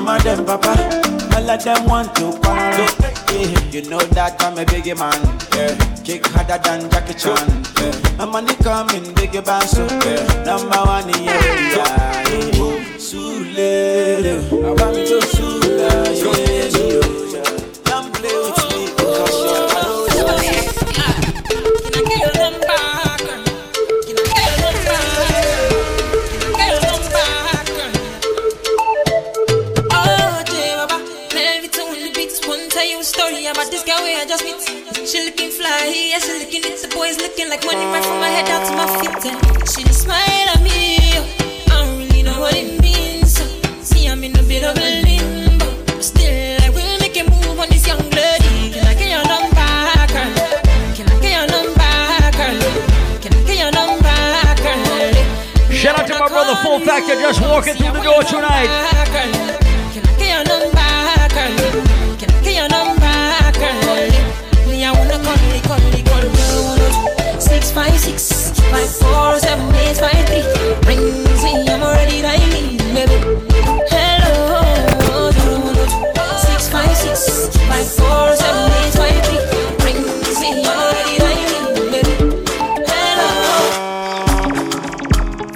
mama, them papa. All of them want to quarrel. Yeah, you know that I'm a biggie man. Yeah, kick harder than Jackie Chan. Yeah, my money coming, biggie band so yeah. Number one in area. Yeah, Sule, I want to boys looking like money right from my head down to my feet. And she just smile at me. Oh. I don't really know what it means. Oh. See, I'm in a bit of a limbo. But still, I will make a move on this young lady. Can I get your number, girl? Can I get your number, girl? Can I get your number, girl? Shout out to my brother Full Factor just walking through the door tonight. Six five six five four seven eight five three. Rings me, I'm already dialing, baby. Hello, six five six five four seven eight five three. Rings me, I'm already dialing, baby. Hello.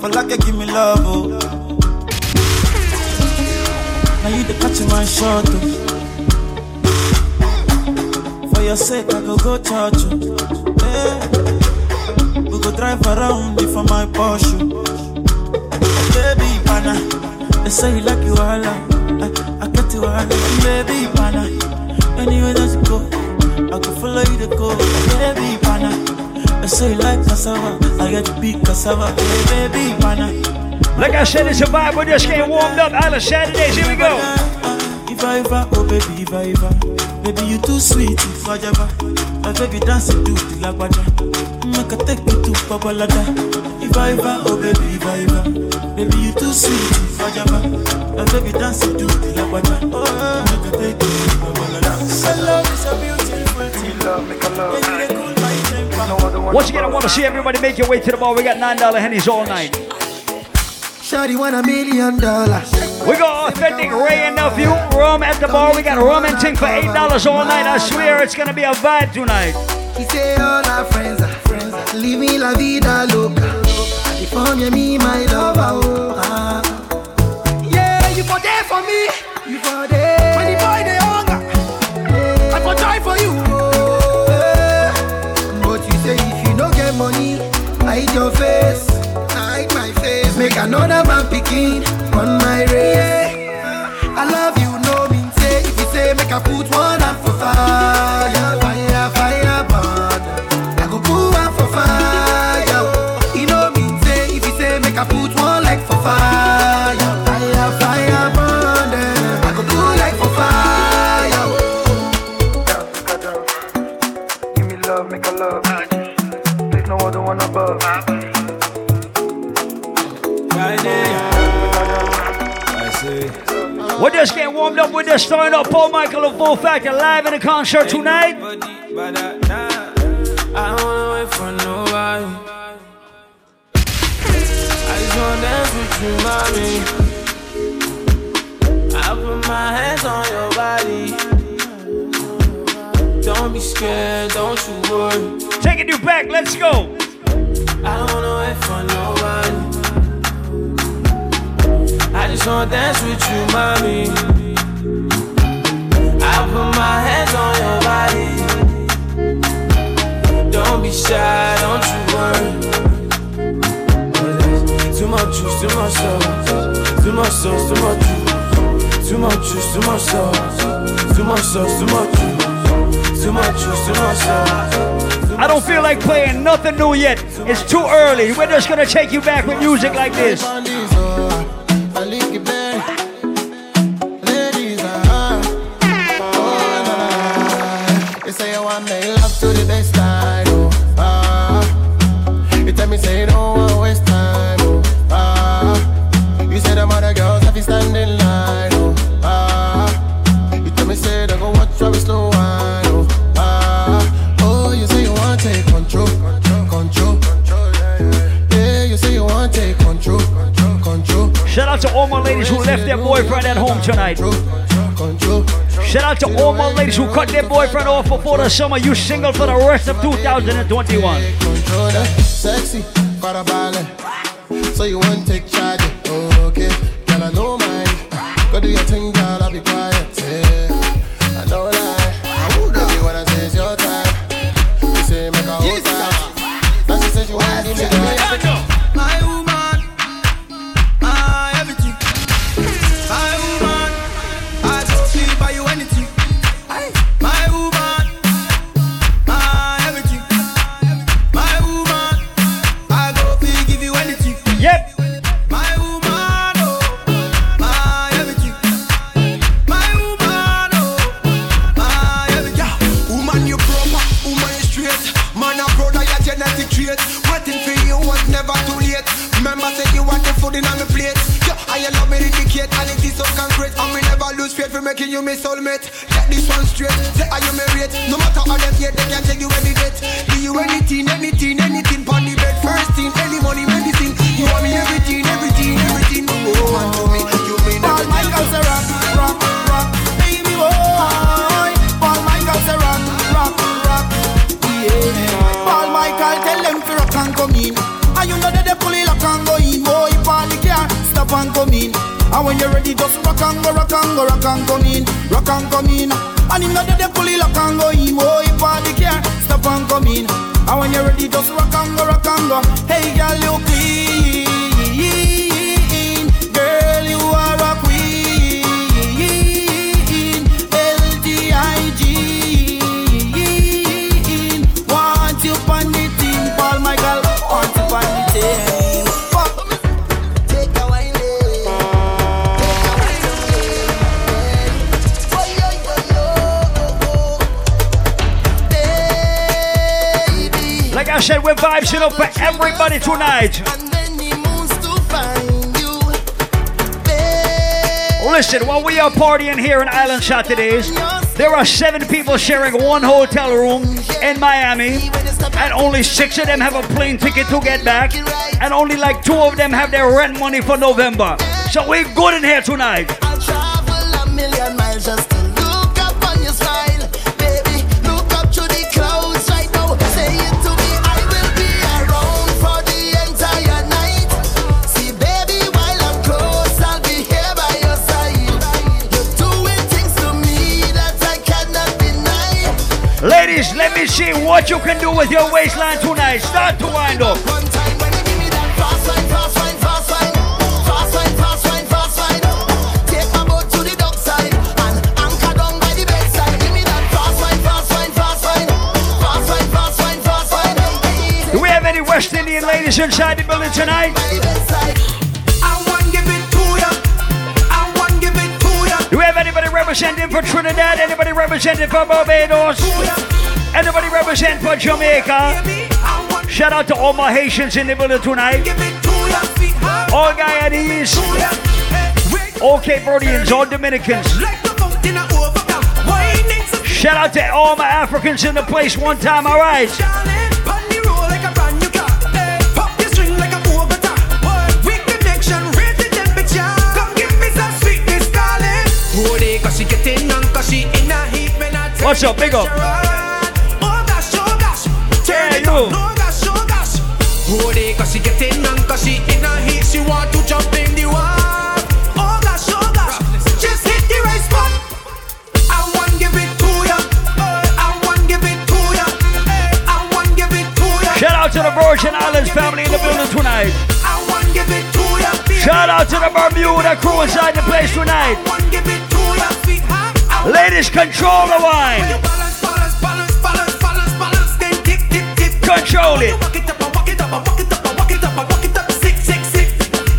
For like give me love, oh. Now you the catch my shot, oh. For your sake, I go go church, oh. Yeah. Go drive around it for my Porsche. Baby, pana. They say you like you all, I, I get you all, baby, pana. Anywhere that you go, I go follow you to go, baby, pana. They say you like cassava, I get to big cassava, hey, baby, pana. Like I said, it's a vibe. We're just getting warmed up. Island Saturdays. Here we go. Iva Iva, oh baby Iva Iva Baby you too sweet, Iva Java My baby dance to the lagwaja Make I take you to Babalada Iva oh baby Iva Iva Baby you too sweet, Java My baby dance to the lagwaja Oh, make I take you to Babalada I love is a beautiful thing Love, make a love Baby, they cool my temper Once again, I want to see everybody make your way to the bar. We got $9 hennies all night. Shawty want a million dollars. We got authentic Wray and Nephew rum at the bar. We got rum and ting for $8 all night. I swear it's going to be a vibe tonight. He say all our friends Living la vida loca. California, me, my lover. Oh, ah. Yeah, you for there for me. You for there. When the boy they hunger, I for try for you. Oh, yeah. But you say if you don't get money, hide your face. Hide my face. Make another man picking on my race. I love you, no mean say. If you say make I put one hand for fire, warmed up. We're just starting up Paul Michael and Full Factor live in a concert tonight. I don't wanna wait for nobody. I just wanna dance with you, mommy. I put my hands on your body. Don't be scared, don't you worry. Taking you back. Let's go. I don't wanna wait for nobody. I just wanna dance with you, mommy. Juice, too much sauce. Too much sauce, too much juice. Too much juice, too much sauce. Too much sauce, too much juice. Too much juice, too much sauce. I don't feel like playing nothing new yet. It's too early. We're just gonna take you back with music like this. Tonight. Shout out to all my ladies who cut their boyfriend off before the summer. You single for the rest of 2021. Sexy. So you want take here in Island Saturdays, there are seven people sharing one hotel room in Miami, and only six of them have a plane ticket to get back, and only like two of them have their rent money for November. So we're good in here tonight. what you can do with your waistline tonight. Start to wind up. Do we have any West Indian ladies inside the building tonight? Do we have anybody representing for Trinidad? Anybody representing for Barbados? Anybody represent for Jamaica? Shout out to all my Haitians in the building tonight. All Guyanese. All Cape Verdeans, all Dominicans. Shout out to all my Africans in the place one time, all right? Watch up, big up. Oh gosh. Hold it, cause she cause she in a heat. She want to jump in the water. To. Shout out to the Virgin Islands family in the building tonight. Shout out to the Bermuda crew inside the place tonight. Ladies, control the wine. Control You it. walk it up, and walk it up, and walk it up, and walk it up, and walk it up. Sick, sick, sick.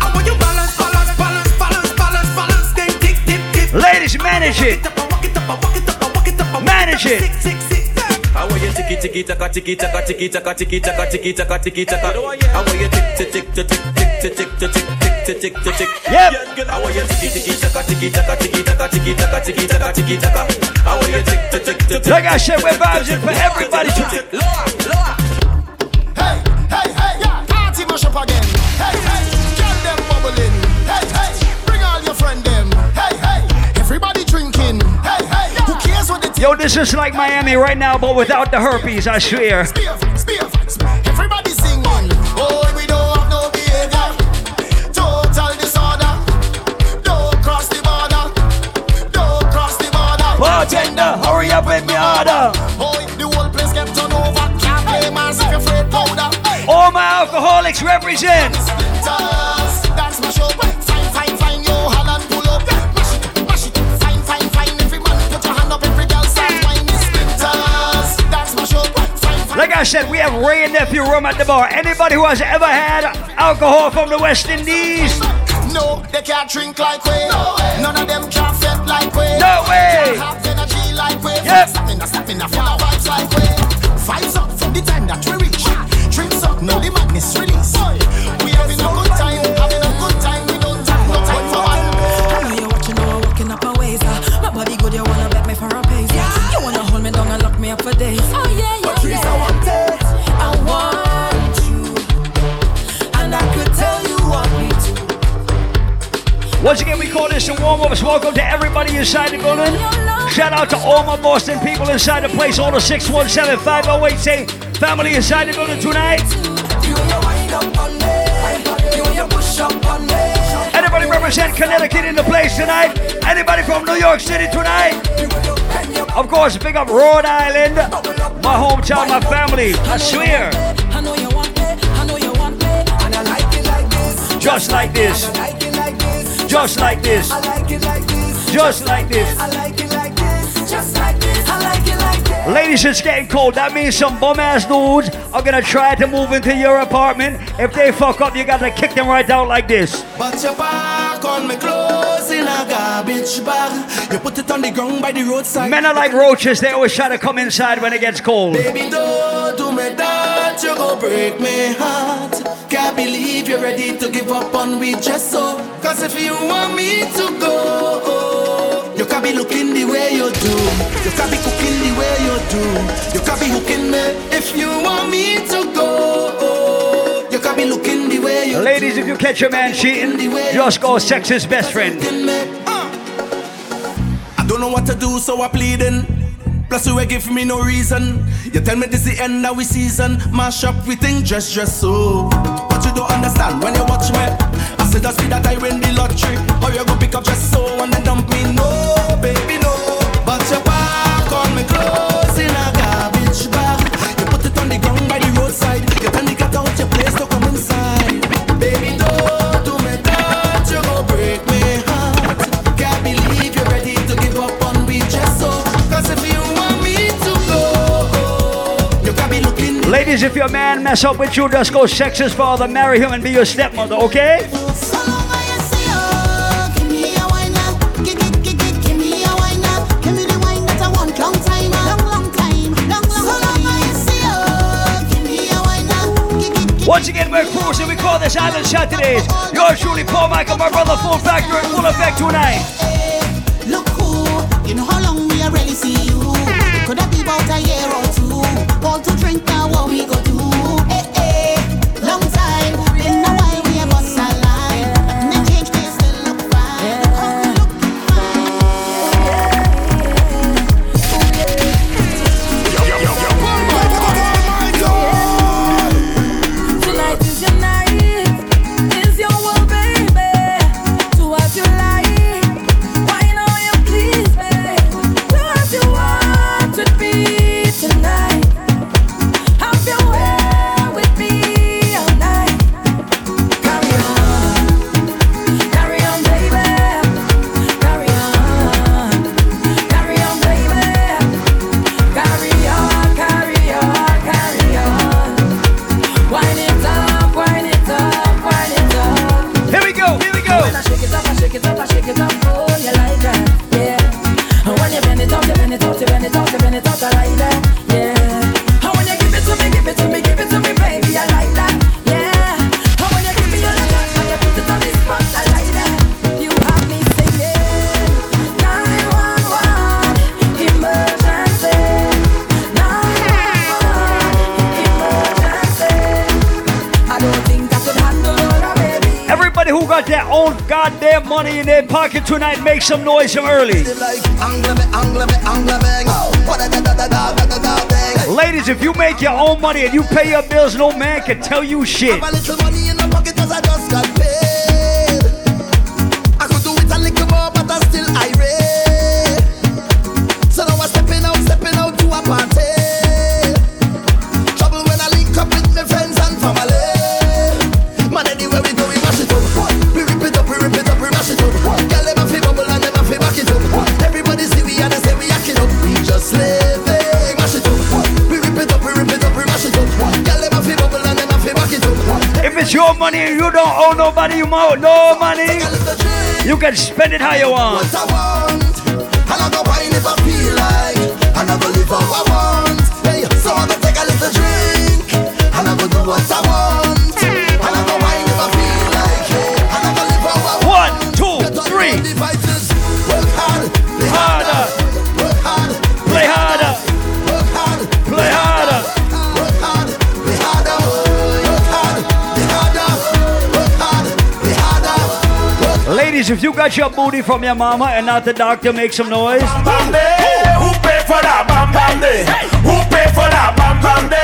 I want you balance, balance, balance, balance, balance, balance. Then tick, tick, tick. Ladies, manage it. Up, and walk it up, and walk it up, and walk it up, and walk Manage up. it. How are you tiki tiki taka tiki taka tiki taka tiki taka tiki taka tiki taka? How are you tick tick tick tick tick tick tick tick tick tick tick tick? Yep. How are you tiki tiki taka tiki taka tiki taka tiki taka tiki taka tiki taka? How are you tick tick tick tick? Like I said, we're vibes for everybody tonight. Lower, lower. Yo, this is like Miami right now, but without the herpes, I swear. Bartender, hurry up with me order. Oh, the whole place get turned over. Can't if you're afraid powder. All my alcoholics represent. Like I said, we have Wray and Nephew Rum at the bar. Anybody who has ever had alcohol from the West Indies? No, they can't drink like we. None of them can fit like we. No way. Can't have energy like we. Yep. The warm ups. Welcome to everybody inside the building. Shout out to all my Boston people inside the place, all the 617 508 family inside the building tonight. Anybody represent Connecticut in the place tonight? Anybody from New York City tonight? Of course, big up Rhode Island, my hometown, my family. I swear, just like this, just like this, I like it like this. just like this. I like it like this. Just like this. I like it like this. Ladies, it's getting cold. That means some bum ass dudes are gonna try to move into your apartment. If they fuck up, you gotta kick them right out like this. But you park on me clothes garbage bag. You put it on the ground by the roadside. Men are like roaches, they always try to come inside when it gets cold. Baby, don't do me that, you go break me heart. Can't believe you're ready to give up on me just so. Cause if you want me to go, you can't be looking the way you do. You can't be cooking the way you do. You can't be hooking me if you want me to Ladies, if you catch your man cheating, just go sex his best friend. Uh. I don't know what to do, so I'm pleading. Plus, you give me no reason. You tell me this the end of we season. Mash up, we think dress, dress so. But you don't understand when you watch me. I said that's me that I win the lottery. Or you go pick up just so and then dump me. Ladies, if your man mess up with you, just go sex his father, marry him, and be your stepmother, okay? Once again, we're cruising. We call this Island Saturdays. Yours truly, Paul Michael, my brother, full factor in full effect tonight. Look who. You know how long we already see you. Could have been about a year two. All tonight, make some noise from early. Ladies, if you make your own money and you pay your bills, no man can tell you shit. come out, no money. You can spend it how you want. if you got your booty from your mama and not the doctor, make some noise. Bam, bam. Who pay for that? Bam, bam, day. Who pay for that? Bam, bam, day.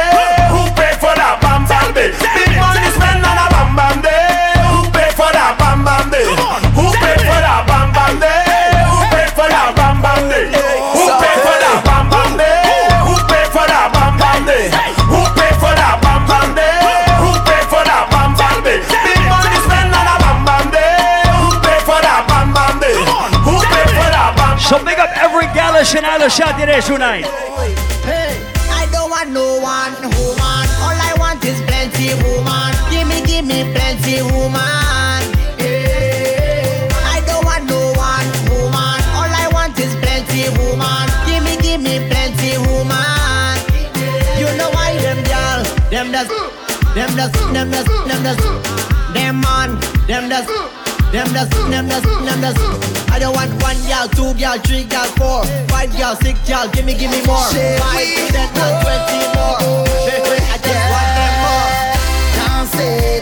international shout today tonight. Hey, I don't want no one woman. All I want is plenty woman. Give me, give me plenty woman. Hey, I don't want no one woman. All I want is plenty woman. Give me, give me plenty woman. You know why them girl, them does, them does, them does, them does, them man, them does. Them the them the them the I don't want one girl, two girl, three girl, four, five girl, six girl. Give me, give me more. Five, ten, twenty and twenty more. I just want them more. Dancing.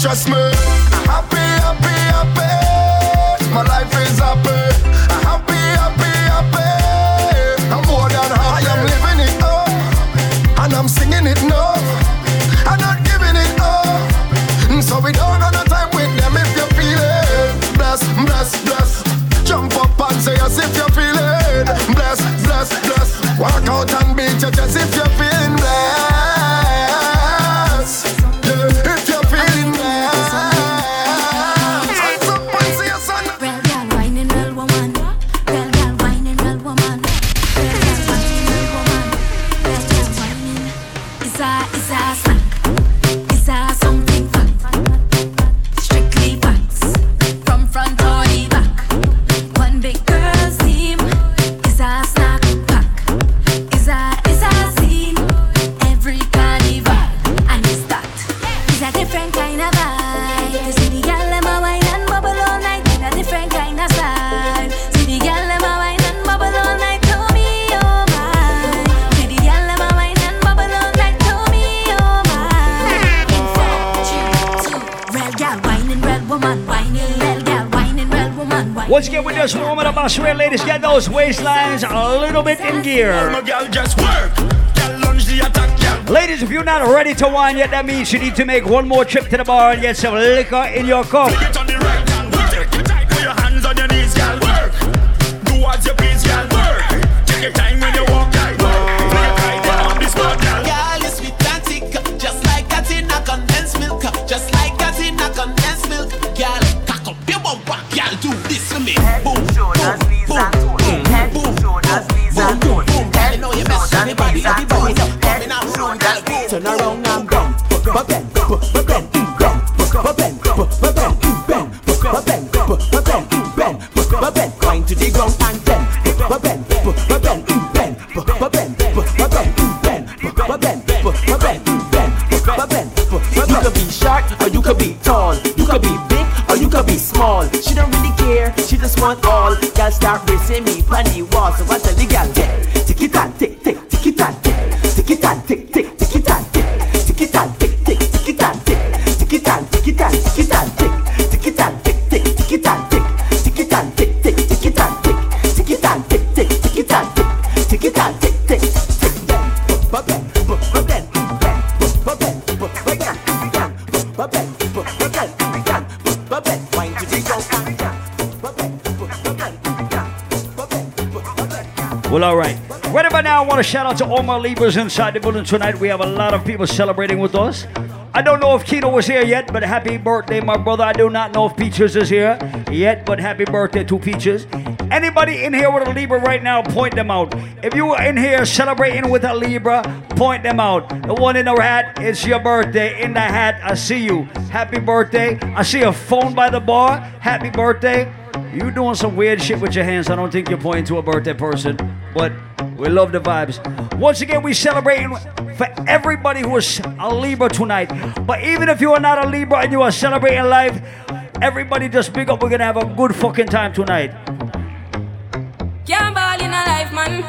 Trust me. And yet, that means you need to make one more trip to the bar and get some liquor in your cup. grind to the ground and bend, bend, bend, bend, bend, bend, bend, bend, bend, bend, bend. You could be short or you could be tall, you could be big or you could be small. She don't really care, she just want all. Girl start racing me, funny walls. so I tell the girl. Well, all right. Right about now, I want to shout out to all my Libras inside the building tonight. We have a lot of people celebrating with us. I don't know if Kino was here yet, but happy birthday, my brother. I do not know if Peaches is here yet, but happy birthday to Peaches. Anybody in here with a Libra right now, point them out. If you were in here celebrating with a Libra, point them out. The one in the hat, it's your birthday. In the hat, I see you. Happy birthday. I see a phone by the bar. Happy birthday. You doing some weird shit with your hands. I don't think you're pointing to a birthday person, but we love the vibes. Once again, we celebrating for everybody who is a Libra tonight. But even if you are not a Libra and you are celebrating life, everybody just big up. We're gonna have a good fucking time tonight. Can't ball in a life, man.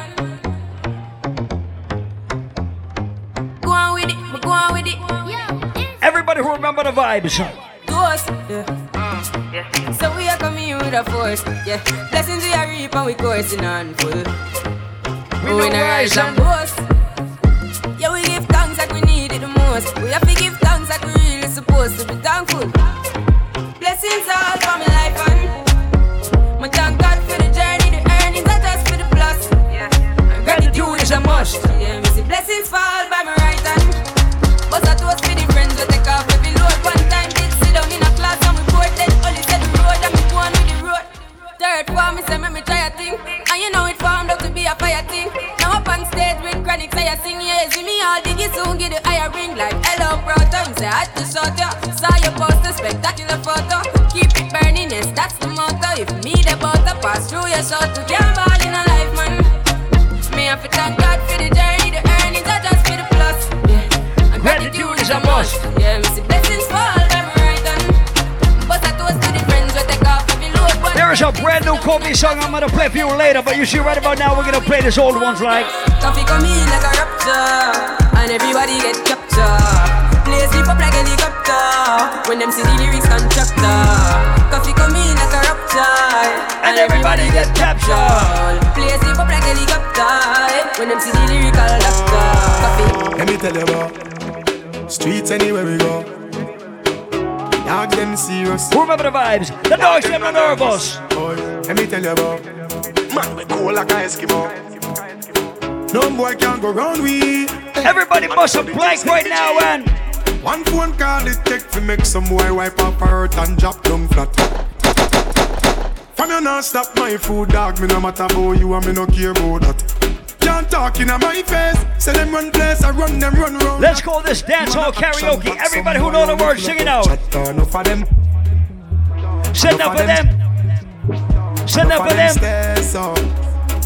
Go on with it, go on with it. Everybody who remember the vibes. Ghost, yeah. So we are coming with a force, yeah. Blessings we are reap and we coursing on full. We We know rise and boast. Yeah, we give thanks like we need it the most. We have to give thanks like we really supposed to be thankful. Blessings all for my life and my thank God for the journey, the earnings are just for the plus. Yeah, and gratitude is a must. Yeah, me see blessings fall by my right hand. But I toast for the friends we take off every load. One time did sit down in a class and we bored then only said the road and we go on with the road. Third form, me say me try a thing, and you know it formed up to be a fire thing. Now up on stage with chronic, say I sing yeah, see me all diggy soon get the higher ring like hello brother. Me say I had to shot ya, saw your poster, spectacular photo. Keep it burning, yes that's the motto. If me the butter pass through your shot to can't ball in a life man. Me have to thank God for the journey, the earnings are just for the plus. Yeah, and gratitude is a must. Load. There is a brand new Kobe song I'm gonna play for you later, but you see right about now we're gonna play this old ones like Koffee come in like a rapture, and everybody get captured. Play sleep up like helicopter when them see the lyrics constructor. Koffee come in like a rapture, And everybody get captured. Play sleep up like helicopter when them see the lyrical doctor. Koffee. Let me tell you about streets anywhere we go. Dog them serious. Remember the vibes? The dogs them are nervous. Boy, let me tell you about man we cool like a Eskimo. No boy can go round we. Everybody must have blank right now and One phone call it take to make some boy wipe up hurt and drop down flat. From you not stop my food, dog. Me no matter about you and me no care about that. Can't talk in my face. Say them run place, I run them run round. let's call this dance hall karaoke. Everybody who know the words, sing it out. Chat uh, enough of them. Send up for them. Send up for them. Stairs up.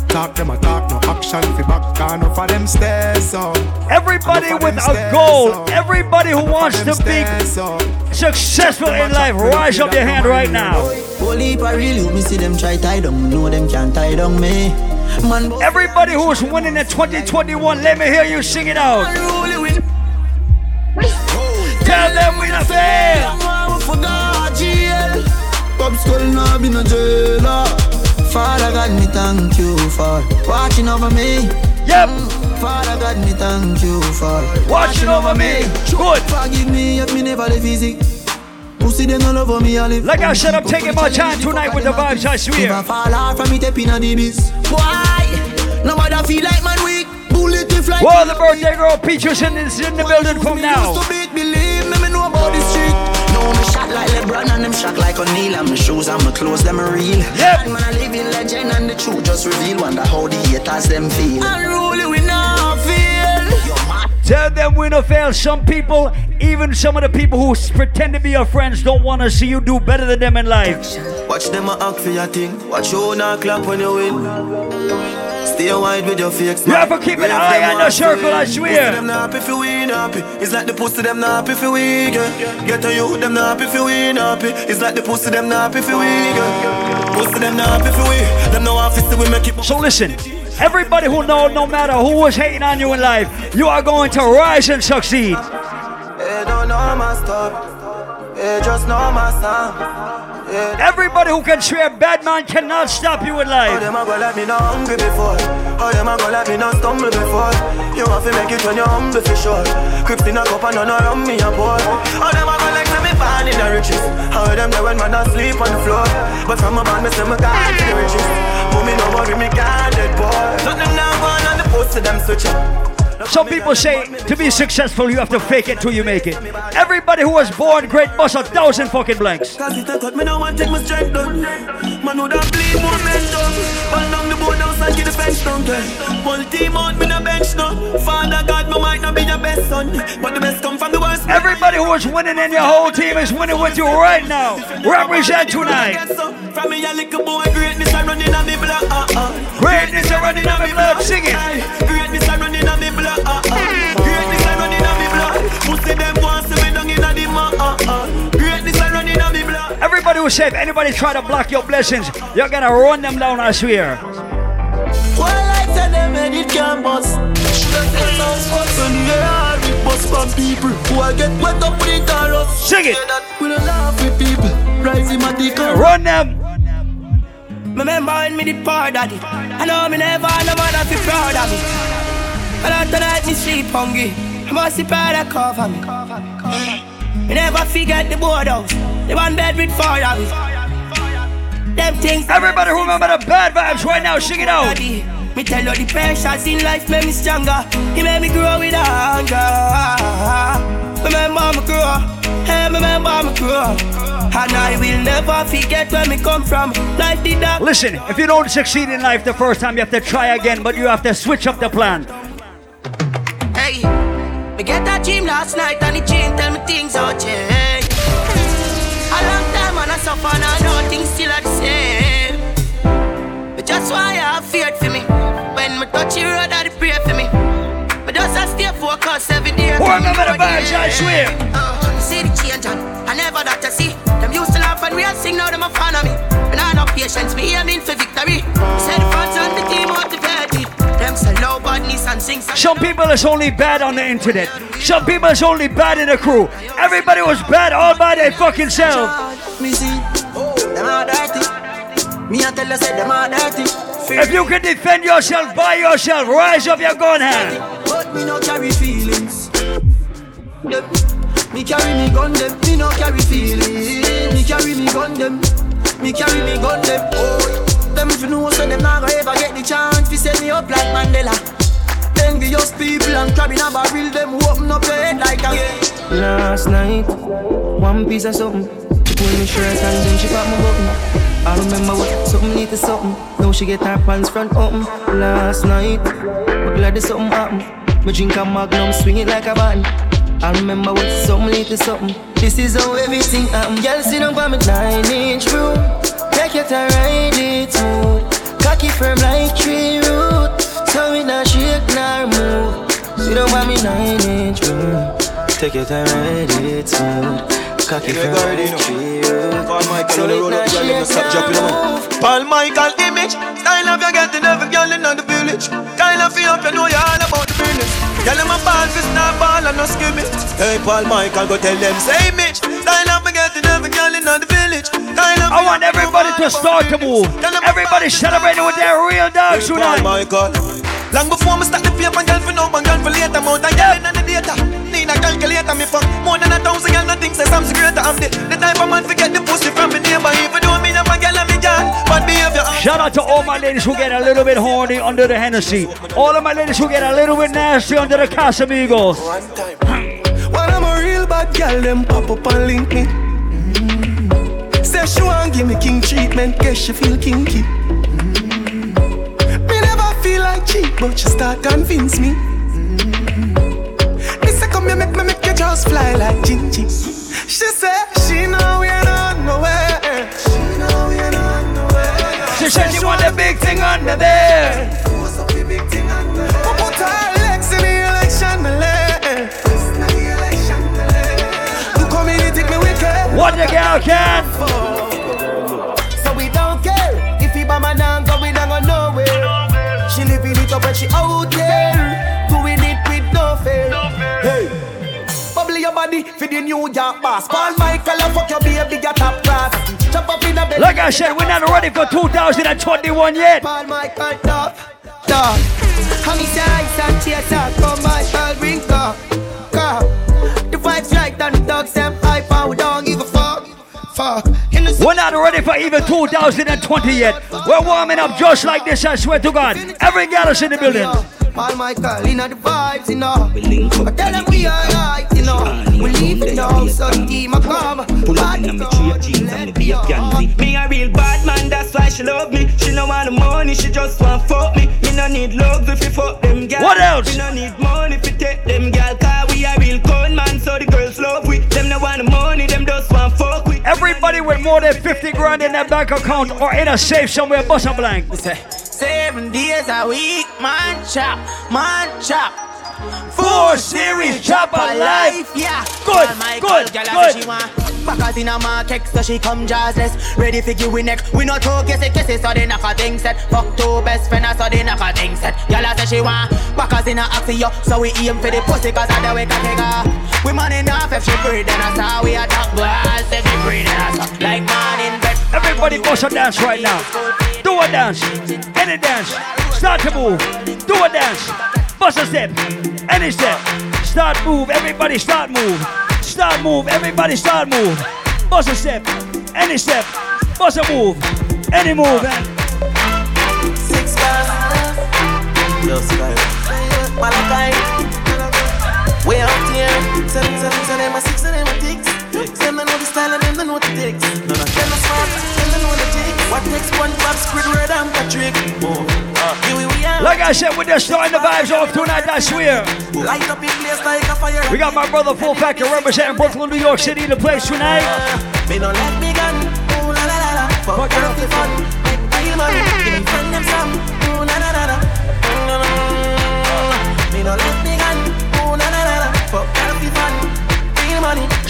Talk them a talk, no action fi back. Uh, enough of them stairs up. Everybody with a goal, up. everybody who wants to Enough of them be stairs successful in life, rise up your hand right now. Whole heap of real me see them try tie down, know them can't tie down me. Man, Everybody who is winning in 2021, let me hear you sing it out. Tell them we not fail. I forgot jail. Pop skull now be no jailer. Father God, me thank you for watching over me. Yep, Father God, me thank you for watching over me. Good. Forgive me if me never live easy. Pussy them no love for me, I live. Like I said, I'm taking my time tonight with the vibes, I Never swear. fall off from me, tap in the. Why? Nobody feel like man weak. Bullet if like. Well, the birthday girl Peaches in, is in the building from now. Used to beat, believe me, me know about the street. No, me shot like LeBron and them shot like O'Neal. And my shoes and my clothes, them are real. Yep. Man, I live in legend and the truth just reveal. Wonder how the haters them feel. Unruly, we Tell them we don't fail. Some people, even some of the people who pretend to be your friends, don't want to see you do better than them in life. Watch them a act for your thing. Watch you not clap when you win. Stay wide with your fakes. You have to keep an eye on the circle, I swear. Them not happy if you win happy. It's like the pussy them not happy if you win. Get, a you them not happy if you win happy. It's like the pussy them not happy if you win. Of them not happy for we. Them no office we make it. So listen, everybody who know no matter who was hating on you in life, you are going to rise and succeed. They don't know my story. They just know my sound. Yeah. Everybody who can swear bad man cannot stop you in How life. them a go let me know hungry before? How them a go let me know stumble before? You have to make it when you're humble for sure. Crips in a cup and none around me a pour. How them a go like say me born in the riches? How them there when man sleep on the floor? But from a band me say me gone to the riches. But me no worry me gone dead boy. Nothing now going on the post to them switching. Some people say to be successful, you have to fake it till you make it. Everybody who was born great bust a thousand fucking blanks. Cause it a cut me now and take my strength down Man would have bleed momentum Ball down the board house and get the fence down yeah. Team out me no bench now Father God me might not be your best son But the best come from the worst Everybody who is winning in your whole team is winning with you right now. Represent tonight. From me a little boy greatness a running on me blood uh, uh. Greatness a running on me blood. Sing it. Greatness a running on me blood. Greatness a running on me blood Pussy them want see me down in the mud uh, uh. Greatness a running on me blood Everybody who say if anybody try to block your blessings, you're gonna run them down, I swear. Well, I tell them and it can bust. When you hear all the bust from people who I get wet up with it all up. Sing it. We don't laugh with people. Rising my dick. Run them. Remember when me the poor daddy I know me never had no man feel proud of me But out tonight me sleep hungry. I must be proud of cover me. Me never forget the board house. The one bed with four of me Them things Everybody who remember the bad vibes right now, sing it out. Me tell you the pressures in life made me stronger. He made me grow with hunger Remember me grow. Hey, remember me grow. And I will never forget where me come from. Life did that Listen, if you don't succeed in life the first time, you have to try again, but you have to switch up the plan. Hey, me get that dream last night and the dream tell me things all change. A long time and I suffer and I know things still are the same. But just why I have feared for me. When me touch the road, I pray for me. But just I stay focused every day. Who remember the vibes, I swear. Uh, see the change and I never that to see. Them used to laugh and we all sing now them a fan of me. And I no patience, me aiming for victory. Say the fans and the team motivate me. Them badness and sing some people is only bad on the internet. Some people is only bad in the crew. Everybody was bad all by their fucking self. Me see, them are dirty. Me tell you say them are dirty. If you can defend yourself by yourself, rise up your gun hand. But me no carry feelings. Me carry me gun them. Me no carry feelings. Me carry me gun them. Me carry me gun them. Oh, them if you know so them not gonna ever get the chance to set me up like Mandela. Envious people and crabbing a barrel them open up your head like a Last night, one piece of something. She pull me shirt and then she pop my button. I remember what something need to something. Now she get her pants front open. Last night, but glad there's something happen. Me drink a magnum, swing it like a button. I remember what something need to something. This is how everything happen. Girl, sit down by me nine inch room. Take your time, ride it smooth. Cocky firm like tree root. So we not shake nor move. Sit down by me nine inch room. Take your time, ride it smooth. Cocky Yeah, firm like know. tree root. Paul Michael So on the road up, girl, you stop dropping them. Paul Michael image, style of you getting every girl in the village. Kind of feel up, you know you all about the business. Girl, I'm a ball, fist not ball, and no skimming. Hey, Paul Michael, go tell them, say Mitch. Style of me getting every girl in the village. Kind I want everybody to start to move. Everybody celebrating with their real dogs Paul tonight. Michael. Long before me start the paper, girl for now, and girl for later. Amount of girl in the data. Need a calculator, me fuck more than a thousand girl. Nothing says I'm greater. I'm the, the type of man forget the pussy from me neighbor. If you do me, I'm a girl, I'm a girl. Bad behavior. Shout out to all my ladies who get a little bit horny under the Hennessy. All of my ladies who get a little bit nasty under the Casamigos. When I'm a real bad girl, them pop up and link me. Say she want give me king treatment, guess she feel kinky. Mm. Me never feel like cheap, but she start convince me. Mm. Me say come here, make me make you just fly like Gingy. She say she know we are not nowhere. She know we are not nowhere. She said she want the big thing under there. We put her legs in the election lane. You come in, you take me wicked. What the girl can. Up when she out there. Doing it with no fear. Hey. Bubble your body for the New York boss. Paul Michael, and fuck your baby, get top class. Chop up in a bed. Like I said, we're not ready for 2021 yet. Paul Michael, dog, dog. How me say ice and chase out, come Michael, bring car, car. The vibes right and the dogs them hype and we don't give a fuck, fuck. In the We're not ready for even 2020 yet. We're warming up just like this, I swear to God. Every gal is in the building. Paul Michael, in the vibes, you know. I tell them we alright, you know. We leave it now, so the team a come. Pull up in my straight jeans and me be a ganzi. Me a real bad man, that's why she love me. She no want the money, she just want fuck me. Me no need love if you fuck them gal. What else? Me no need money if you take them gal. Cause we a real con man, Everybody with more than 50 grand in their bank account or in a safe somewhere, bust a blank. Seven days a week, man chop, man chop. Four series, chop a life. yeah. Good, oh my good, good. say She want Backers in a market, so she come jazzless. Ready for give we neck. We not talk, yes, kisses, so they knock a thing set. Fuck two best friends, so they knock a thing set. Girl, say she want backers in a axio, so we aim for the pussy, cause I way can take her. We money enough if she breathe, then I saw we attack glass if she breathe, then I saw like man in bed. Everybody bust a dance right now. Do a dance. Any dance. Start to move. Do a dance. Bust a step. Any step. Start move. Everybody start move. Start move. Everybody start move. Bust a step. Any step. Bust a move. Any move. And Six guys. Yo, Sky. Malachi. Way out here. Seven, seven, seven, six, and What takes one pop, Squidward and Patrick. Oh, uh, are. like I said, we're just starting the vibes off tonight, I swear. Light up in place like a fire. We got my brother Full Factor representing Brooklyn, New York City in the place tonight. Uh, me no let me gun. Ooh la la la la. Fuck fi fun. Make real money. Give me friend them some. Ooh la la la la. Mm, mm, mm. Uh, Me no let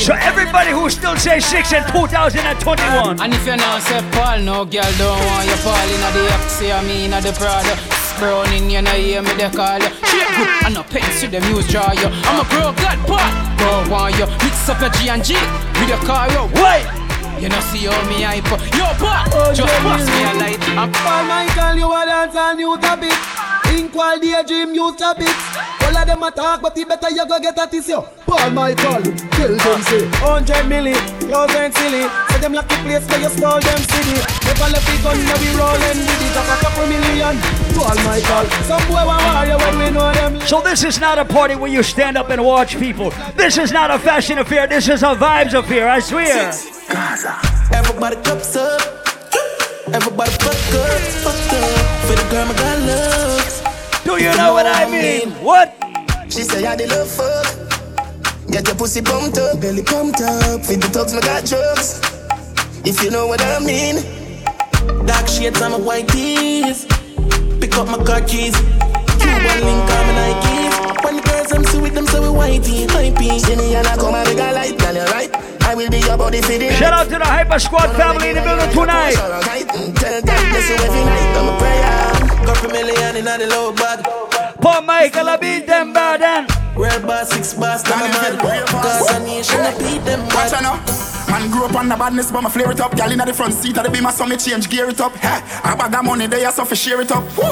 So everybody who still says six in 2021. And if you now say Paul, no girl don't want you fall in the Oxy, I mean the Prada. Brown in you know hear me they call you. Shape good and a pencil them use draw you. I'm a pro god Paul, go want you. Mix up your G and G with your car yo. Wait. You know see how me hype up. Yo Paul, oh, just pass me a light. I'm Paul Michael, you a dance and you a bit. Think while daydream you a bit. All of them a talk, but it better you go get at this yo. Paul Michael, tell them say. Hundred milli, yours ain't silly. Say them lucky place where you stole them city. Never left the gun, now we rolling with it. Up a couple million. Paul Michael, some boy want warrior when we know them. So this is not a party where you stand up and watch people. This is not a fashion affair. This is a vibes affair. I swear. Everybody cups up. Everybody fuck up, fuck up. For the girl my God loves. Do you know what I mean? What? She say I the love fuck. Get your pussy pumped up, belly pumped up. Feed the dogs, my got drugs. If you know what I mean. Dark shades on my white tees. Pick up my car keys. Cuban link on my Nikes. When the girls I'm see with them, so we whitey, hypey. See me and I come and make a light, girl, you right. I will be your body for the Shout out to the Hyper Squad family in the building tonight. Mm, tell God bless you every night. I'm a prayer. Couple million in the low bag. Paul Michael, I beat them bad and Real boss, six boss, them a mad. Cause a nation, I beat them Watch bad. out now. Man grew up on the badness, but my flare it up. Girl in the front seat of the beamer, so me change gear it up. Hey, I bag of money there, so for share it up. Woo.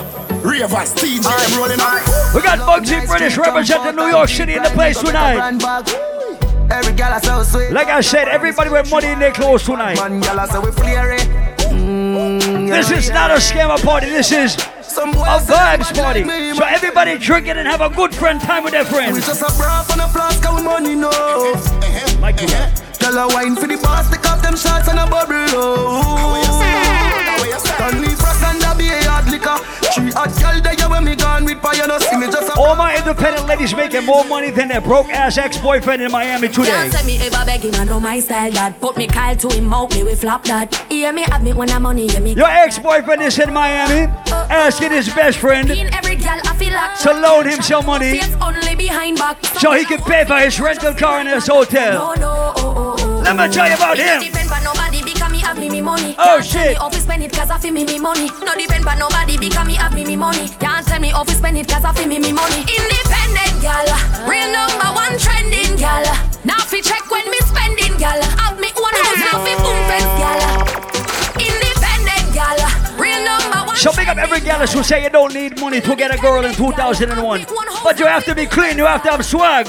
Ravers, TJ, I'm rolling up. we got Bugsy British representing New York City in the place tonight. Every gal so sweet. Like I said, everybody with money in their clothes tonight. Man, gal so we. Mm, This is not a scammer party. This is a vibes party. So everybody drink it and have a good friend time with their We friends. just a bra and a flask we money no. God. Tell a wine for the boss, take off them shots and a bubble. Oh. Stanley Frost and a Three hot gal there when me gone with fire, no see me just a All my independent ladies making more money than their broke ass ex-boyfriend in Miami today. Can't say me ever beg him, I know my style that. Put me Kyle to him out, me we flop that. Hear me have me when I'm money, hear me. Your ex-boyfriend is in Miami asking his best friend In every gal I feel like to loan him some money Face only behind back. so he can pay for his rental car in his hotel. No, no, oh, oh, oh. Let me tell you about him. Have me, me me money. Oh, Can't tell shit. me off spend it cause I feel me me money. No depend but nobody because me have me me money. Can't tell me off spend it cause I feel me me money. Independent gal, real number one trending gal. Now fi check when me spending gal. Have me own house now fi boom fence gal. Independent gal, real number one. So big up every gal who say you don't need money to get a girl in 2001. But you have to be clean, you have to have swag.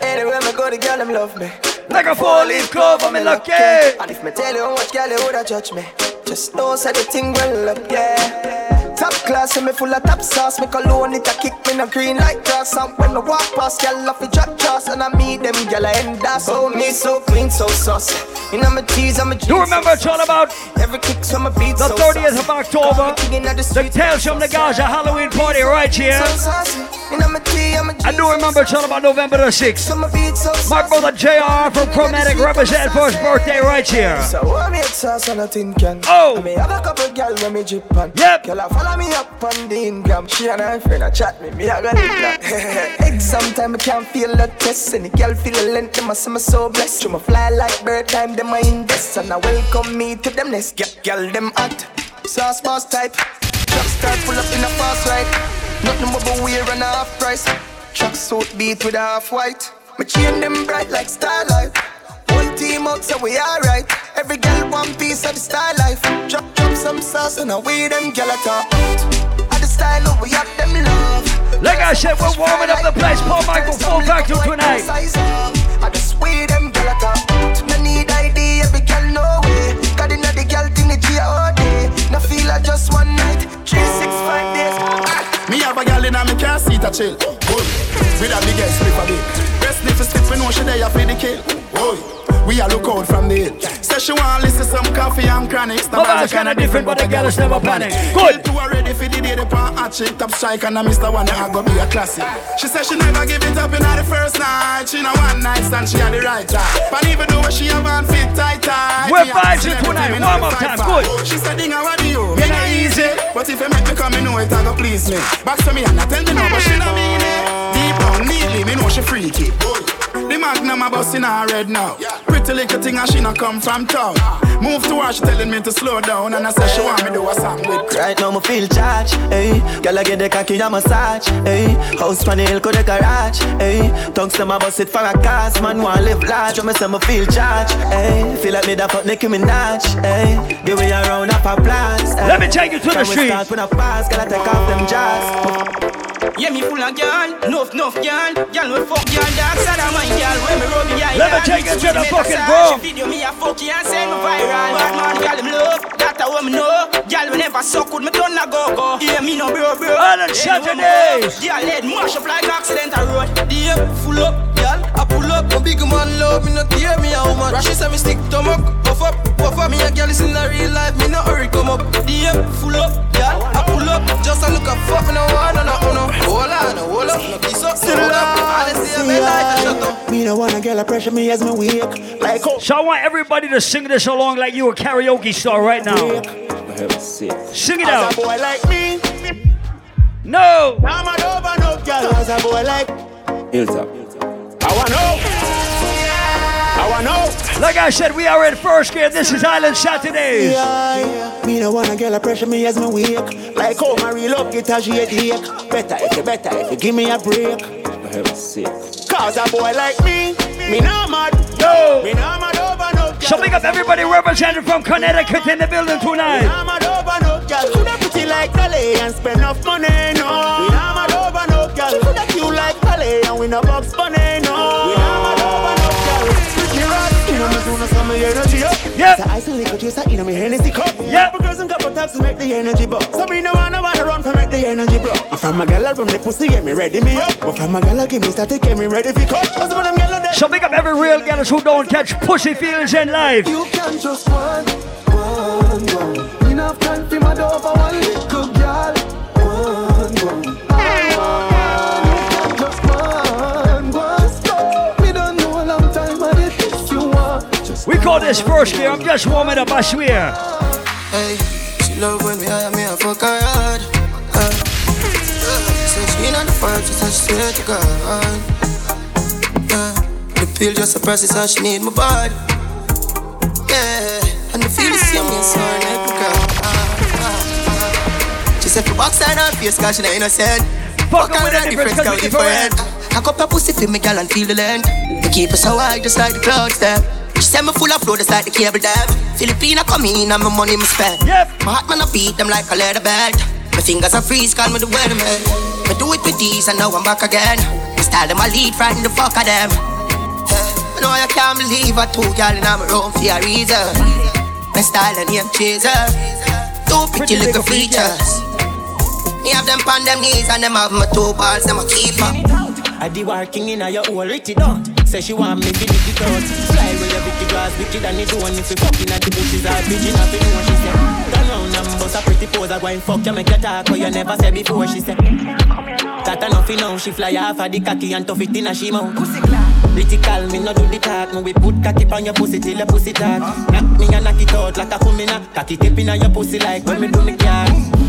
Anywhere me go, the girl them love me. Like a four-leaf clover, me lucky. And if me tell you much girl you woulda judge me, just know say the thing well up, yeah. Top class, and me full of top sauce. Me cologne it a kick me no green like grass. And when me walk past, girl off the drop trust, and I meet them girl I end up. So me so clean, so saucy. You know my tees, I'm a You remember it's all about every kick from my beat. the so 30th of. October, the the Tales from the Gaza Halloween party right here. So saucy. You know my tee, I'm a I do remember it's all about November the 6th. my beat so My brother JR from Chromatic represent for his birthday right here. So what me sauce on a tin can. Oh. I me a couple gal when me drip on. Yep. Girl follow me up on the She and her friend a chat me, me. A go live that Egg sometime I can't feel the test. Any girl feel the length, them say me so blessed. Through my fly like bird time, them a invest. And I welcome me to them nest. Get girl them hot, sauce boss type. Truck start pull up in a fast ride Nothing but a wear and a half price Truck suit beat with half white Me chain them bright like starlight Whole team out, so we alright. Every girl one piece of the style life. Drop, drop some sauce and away them girl at top. At the style of we have them love. Like I said, we're warming up the place. Paul Michael full vacuum tonight. I just way them girl at top. No need ID, every girl no way. Got the girl thing the G all day. No feel like just one night. Three, six, five days. Me have a gal in a me car seat a chill. Boy, with a big ass slip a bit. Best sniff a slip, me know she there for the kill. Boy, we a look out from the hill. Say she want listen some coffee and chronics. My vibe's kinda different, but the girl is never panic. Good. Two already for the day, the pan hot chick, top strike, and I Mr. One, I go be a classic. She said she never give it up in the first night. She know one night stand, she had the right time. But even though she have on fit tight tight. We're me vibes she in never tonight. Warm up time. Good. She said, Dinga, what do you? Me not easy. But if you make me come, me know it, I go please me. Back to me and I tell me no, but she don't mean it. Deep down, neatly, me know she freaky. The magnum a bust in her red now. Pretty little thing and she not come from town. Move to her, she telling me to slow down. And I say she want me do a song with Right now, me feel charged, hey. Girl, I get the cocky, a massage, eh? hey. House on the hill, go the garage, hey. Tongues them a bust it for a cause, man, want live large. When me say me feel charged, hey. Feel like me da fuck Nicki Minaj, hey. The way around up a blast, hey. Let me take you to the Can we street. start with a pass, girl, I take off them jazz. Yeah, me full of girl, enough, enough girl. Girl, we fuck girl, dark side of my girl. When me rub your Let me take you to the fucking bro. She video me a fuck you and send me viral. Bad man, girl, him love. That's what me know. Girl, we never suck with me done a go go. Yeah, me no bro bro. Island Saturdays. Girl, head mash up like accidental road. Yeah, full up, girl. I pull up, a big man love me, not tear me a woman. Rashi say me stick to muck, puff up, puff up. Me a girl is in the real life, me no hurry come up. Yeah, full up, girl. I pull up. Just a look a fuck, no one, no no no. Hold on, hold up, no kiss up, hold up. Honestly, I'm like a shut up. Me no wanna get a pressure me as me wake. Like oh. So I want everybody to sing this along like you a karaoke star right now. Sing it out. As a boy like me, No. I'm a over no girl. As a boy like Hilltop. I want know. I want know. Like I said, we are in first gear. This is Island Saturdays. Yeah, me no wanna get a pressure me as me wake. Like oh my real up get a shade ache. Better if you better if you give me a break. Cause a boy like me, me no mad. No. Me no mad over no girl. So big up everybody represented from Connecticut in the building We tonight. not mad over no girl. Coulda pretty like Dolly and spend enough money, no. We not mad over no girl. She coulda cute like Dolly and we no box bunny, no. We not mad over no girl. Pretty rock, you know me soon as some energy up. Yep. So I still liquor chaser, you know me Hennessy cup. Yep. Couple girls and couple taps to make the energy buck. So me no wanna wanna run for make the energy block. If I'm a girl from the pussy, get me ready me up. But from a girl, give me static, get me ready for cut. Cause some of them girl are dead. So big up every real girls who don't catch pussy feelings in life. You can just one, one, one. Enough time for my door for one little girl. One, one. We call this first gear. I'm just warming up, I swear. Hey, she love when me hire me a fuck her hard. Uh, Said she not the fire, she said she to God. Uh, the pill just a process and she need my body. Yeah, and the feel the same way a sore neck. She said, for box her face, cause she not innocent. Fuck her with a difference, cause we different. I cup her pussy for me, girl, and feel the length. We keep her so high, just like the clouds there. Said me full of flow, just like the cable dab. Filipina come in and my money me spend. Yep. My heart man I beat them like a leather bed. My fingers are freeze, call me the weatherman. Me do it with these and now I'm back again. My style them I lead, frighten the fuck of them. Eh, I know I can't believe I two girl in my room for a reason. My style and name chaser. Two pretty little features. Me have them on them knees and them have my two balls, them a keeper. I the working in a your old Richie don't Say she want me to out Fly with your bitty grass wicked and it one If you fucking at the bushes pigeon up in know she say Turn round and bust a pretty pose I go and fuck you make you talk What you never said before she say Got enough you know She fly off of the cocky and tough it in a she mouth. Pussy Critical me no do the talk Me we put cocky on your pussy till your pussy talk. Knock me and knock it out like a kumina Cocky tip in your pussy like when me do me car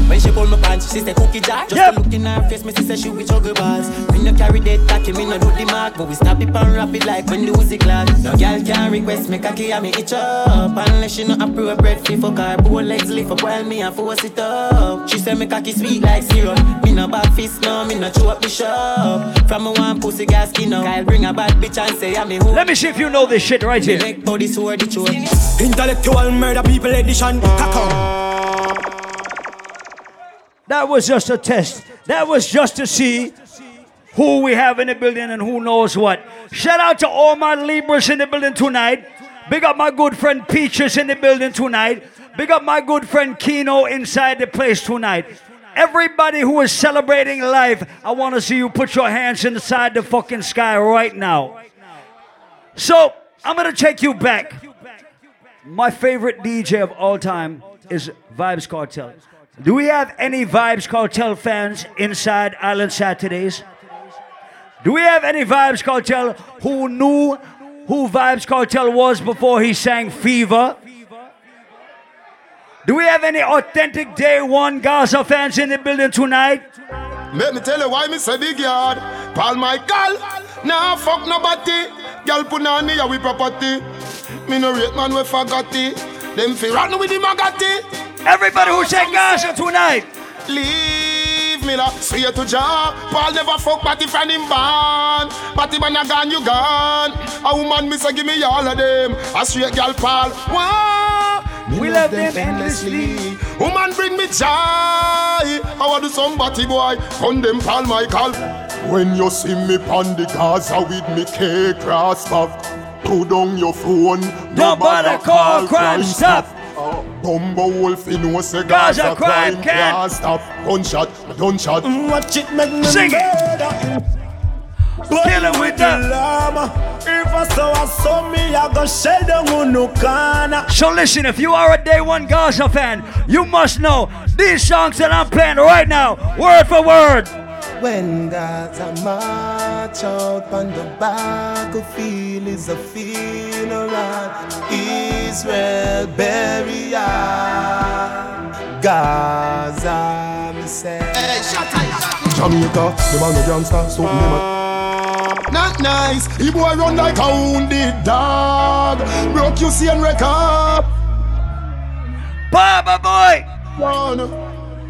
when she pull my pants, she say cookie jar. Just yep. to look in her face, me see say she with juggle balls. Me no carry that tacky, me no do the mark, but we snap it and wrap it like when the Uzi clad. No girl can request me cocky, and me itch up unless she no appropriate. Free fuck her, both legs lift up while me a force it up. She say me cocky sweet like syrup. Me no back fist, no, me no chew up the shop. From a one pussy gas skin up. Kyle bring a bad bitch and say I'm me who. Let me see if you know this shit right here. Make body sword. Intellectual murder people edition. Cock that was just a test. That was just to see who we have in the building and who knows what. Shout out to all my Libras in the building tonight. Big up my good friend Peaches in the building tonight. Big up my good friend Kino inside the place tonight. Everybody who is celebrating life, I want to see you put your hands inside the fucking sky right now. So, I'm going to take you back. My favorite DJ of all time is Vybz Kartel. Do we have any Vybz Kartel fans inside Island Saturdays? Do we have any Vybz Kartel who knew who Vybz Kartel was before he sang Fever? Do we have any authentic day one Gaza fans in the building tonight? Let me tell you why me say big yard. Paul Michael, nah fuck nobody. Girl put on me we property. Me no rate man we forgot it. Them fi run with the magati. Everybody who say Gaza tonight. Leave me la, straight to jaw. Paul never fuck Patty from him born. Patty man a gone, you gone. A woman say give me all of them. A straight girl Paul. Wah. We love them endlessly. Woman bring me joy. I want to somebody boy. Condemn Paul Michael. When you see me pon the Gaza with me cake cross off. Put down your phone. Nobody call crime stop. Bumbo wolf in no say Gaza, Gaza crime crime can. can't stop. Gunshot, gunshot. Watch it make me Sing it. murder. Kill him with the llama. If I saw I saw me, I go shell down on no corner. So listen, if you are a day one Gaza fan, you must know these songs that I'm playing right now, word for word. When Gaza march out on the battlefield is a funeral. Israel burial. Gaza, me say. Hey, shut Jamaica, them a no gangster, so them a not nice. He boy run like a wounded dog. Broke you see and record. Baba boy. One.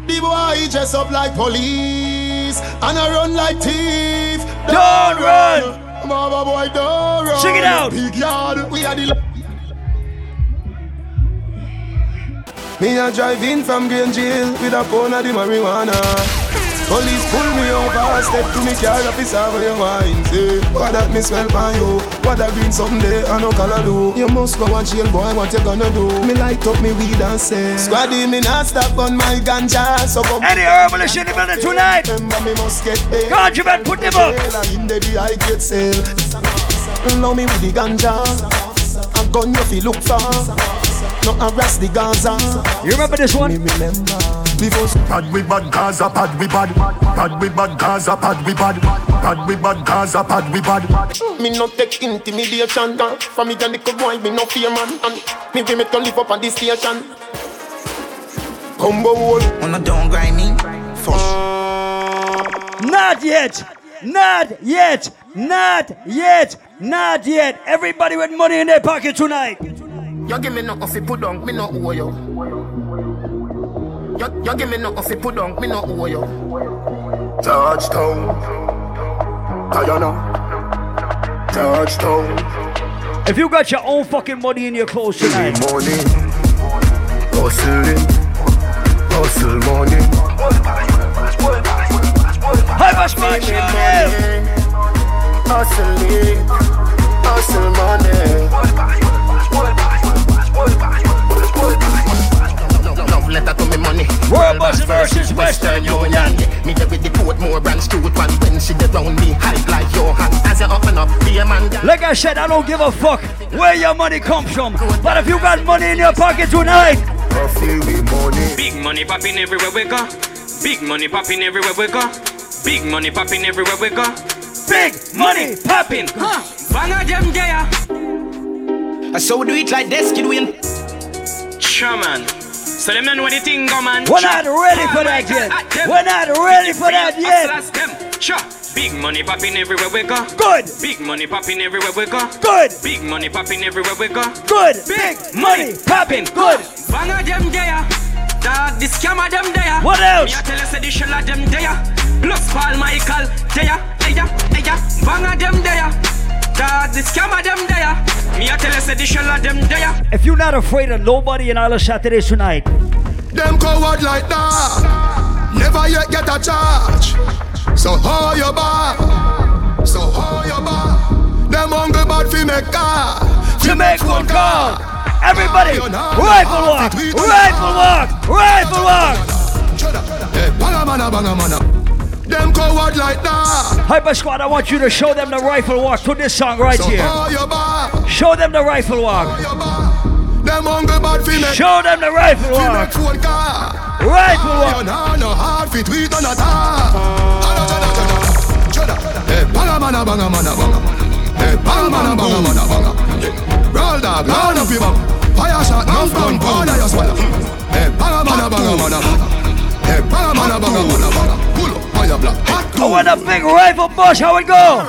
The boy dress up like police and I run like thief. Don't run. Baba boy, don't run. Sing it out. Big yard, we are the. Me a drive in from Green Jail with a pound of the marijuana. Police pull me over, step to me car, officer, where you wine, say What that me smell by you, what that green someday, I no color do? You must go and jail, boy, what you gonna do? Me light up me weed and say Squaddy, me not stop on my ganja, so come Any herbalist in the building tonight? Remember me must get paid. God, you better put them up. In the I get sale Love me with the ganja. A gun you feel look for. No harass the Gaza. You remember this one? Me remember Before Pad we bad Gaza, pad we bad. Pad we bad Gaza, pad we bad. Pad we bad Gaza, pad we bad. Me no take intimidation uh, From me and little boy, me no fear man And me we make to live up on this station Combo wall Wanna don't grind me? Not yet. Not yet. Not yet. Not yet. Everybody with money in their pocket tonight. You give me nothing fi put down, me no owe you You, you give me nothing fi put down, me no owe you. Touchdown. Guyana. Touchdown. If you got your own fucking money in your clothes tonight, money, hustling, hustle money. Hyper Smash Hustling, hustle money. Love letter to me money. World versus Western Union. Me there with the Portmore branch to it one when she dey round me hype like your hand as you open up be a man. Like I said, I don't give a fuck where your money comes from. But if you got money in your pocket tonight, money. Big money popping everywhere we go. Big money popping everywhere we go. Big money popping everywhere we go. Big money popping. Huh. Bang a them there. So we do it like this, kid win. Sure, man. So them know the thing go, man. We're not ready for that yet. Ah, We're not ready for that yet. Big money popping everywhere we go. Good. Big money popping everywhere we go. Good. Big money popping everywhere we go. Good. Big money popping. Good. Bang them there. Dog, the scammer them there. What else? Me a tell you say the shell of them there. Plus Paul Michael there. Eya, eya. Bang a them there. Dog, the scammer them there. Me a tell you say the shell of them there. If you're not afraid of nobody in Island Saturday tonight, Them coward like that. Never yet get a charge. So how you bar? So how you bar? Them hungry bad fi make car. To make one car. Everybody, ah. rifle walk, rifle walk, rifle walk. Hey, banga mana, banga mana. Them coward like that. Hyper Squad, I want you to show them the rifle walk to this song right So here. how you bar? Show them the rifle walk. Them hungry bad fi make. Show them the rifle Fi walk. make phone car. Rifle You walk. know no hard fi tweet on a tar. Hey, banga mana, banga mana, banga mana. Hey, banga mana, banga mana, banga. Roll dog, roll up your bum. Fire shot, no gun, all of swallow. Hey, banga mana, banga mana, banga. Hey, banga mana, banga mana, banga. Pull up, fire black. Hot oh, I want a big rifle bush. How it go?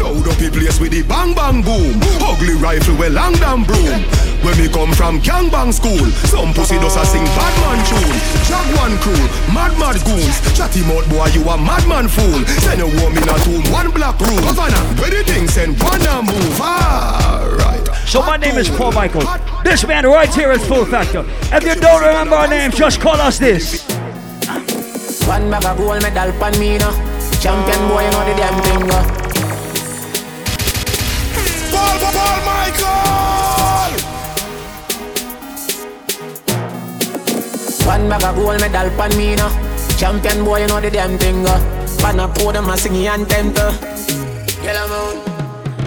Load up the place with the bang bang boom. Ugly rifle with long damn broom. When we come from gang bang school, some pussy does a sing bad man tune. Jaguan crew, mad mad goons. Chatty mouth boy, you a madman fool. Send a woman a tomb, one black room. Havana, where the thing send one and move. Alright. So my name is Paul Michael. This man right here is Full Factor. If you don't remember our names, just call us this. One bag of gold medal pan me no. Champion boy, you know the damn thing go Paul, Paul, Paul Michael! One bag of gold medal pan me no. Champion boy, you know the damn thing go Pan a podium a sing anthem to Yellow moon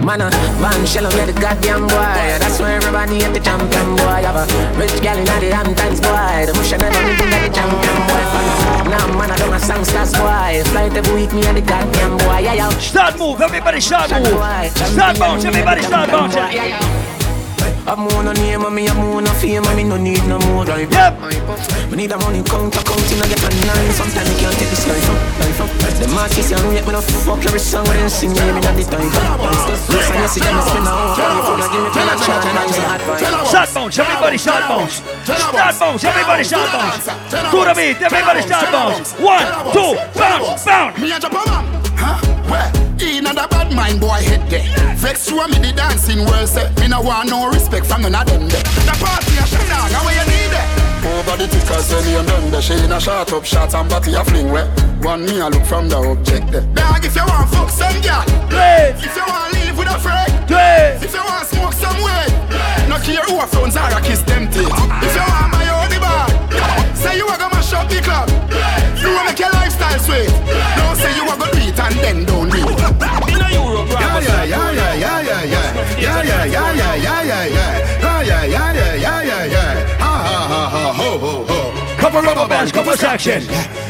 Man, a man shell on the goddamn boy. That's why everybody at the champion boy. Have a rich gal in the Hamptons boy. The bush never meet in the champion boy. Now man, I don't a songsters boy Flight every week, me and the goddamn boy. Yeah, yeah. Start move, everybody start move. Start bounce, everybody start bouncing. I'm on no name, and me I'm on no fame, and me no need no more drive. Yep. Me need a money counter, counting, I get a nine. Sometimes me can't take this life up, life up. The artist and rate me no fuck every song when they sing, yeah, me not the time. Listen, you see them spin a whole life, and I give me pen and chant, and I'm some advice. Start bounce, everybody start bounce. Start bounce, everybody start bounce. To the beat, everybody start bounce. One, two, bounce, bounce. Me a jump a man, huh? Where? In a bad mind boy head there. Vex you and me the dancing world say Me no want no respect from none of them there. The party a shut down, and where you need it? Over the tickers say me and them there. She in a shot up shot and body a fling where. One me a look from the object there. Dog if you want fuck some girl, If you want to live with a friend, If you want smoke some weed, No care who a phones are a kiss them teeth. If you want my own the bar, say you a go mash up the club. You want make your lifestyle sweet. Don't say you a go do it and then don't do it. In a Europe, Yeah, yeah, yeah, yeah, yeah, yeah, yeah. Yeah, yeah, yeah, yeah, yeah, yeah, yeah. Ah, yeah, yeah, yeah, yeah, yeah, yeah. Ha, ha, ha, ha, ho, ho, ho. Couple rubber bands, couple section.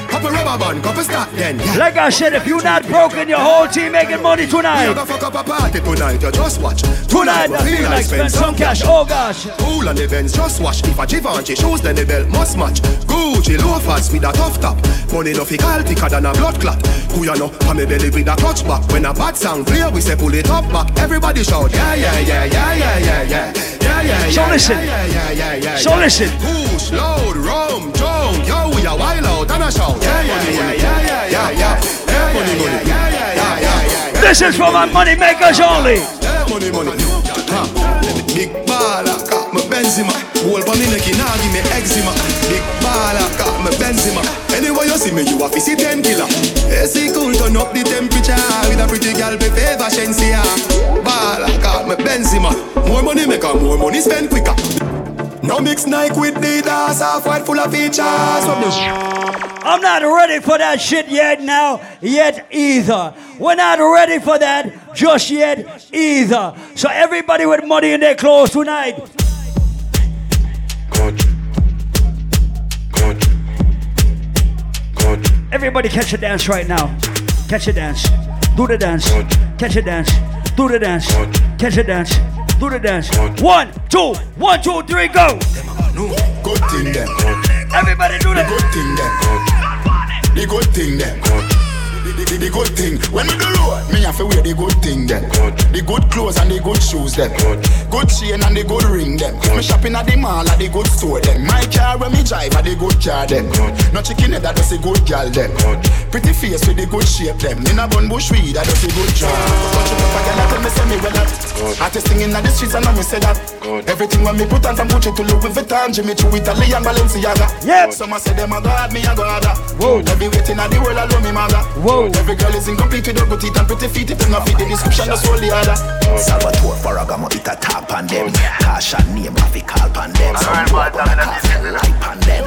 Couple rubber band, couple start then. Like I said, if you're not broken, your whole team making money tonight. gonna fuck up a party tonight, you just watch. Tonight, I feel like spend some cash. Oh gosh. Cool on the Benz, just watch. If a Givenchy shoes, then the belt must match. Gucci loafers with a tough top. Money no fickle thicker than a blood clot. Who you know? Pa me belly with a clutch back. When a bad sound clear, we say pull it up back. Everybody shout, yeah, yeah, yeah, yeah, yeah, yeah, yeah. Yeah, yeah, So yeah, listen. Yeah, yeah, yeah, yeah, yeah, So listen. Push, load, rum, drunk, yo, a wild out and a shout. Yeah, yeah, yeah, yeah, yeah, yeah, yeah. Yeah, money, money. Yeah, yeah, yeah, yeah, yeah. This is for my money makers only. Yeah, money, money. Big baller, got me Benzema. Gold pa me neck, nah give me eczema. Big baller, got me Benzema. Anyway you see me, you a fi see ten killer. AC cool, turn up the temperature with a pretty girl be favor Shenseea. Baller, got me Benzema. More money make her more money spend quicker. No mix Nike with Adidas, half white full of features. I'm not ready for that shit yet now, yet either. We're not ready for that just yet either. So everybody with money in their clothes tonight. Everybody catch a dance right now. Catch a dance. Do the dance. Catch a dance. Do the dance. Catch a dance. Do the dance. One, two, one, two, three, go. Good thing them. Everybody do that. The good thing them. The good thing them. The, the, the good thing when we do road, me have to wear the good thing them. The good clothes and the good shoes them. Good chain and the good ring them. Me shopping at the mall at the good store them. My car when me drive at the good car them. No chicken head that does a good girl them. Pretty face with the good shape them. In a bun bush weed that does a good job. Bunch of girl tell me say me well that. Artist thing in the streets and know me say that. Everything when me put on from Gucci to Louis Vuitton, Jimmy Choo, Italy and Balenciaga. Yep. Some say them a god, me a god. Whoa. Every waiting at the world I love me mother. Whoa. Every girl is incomplete with her good teeth and pretty feet. If you not fit the description, just hold the other. Salvatore Ferragamo, it a tap on them. Tasha name, have to call on them. Some people gonna cast a light on them.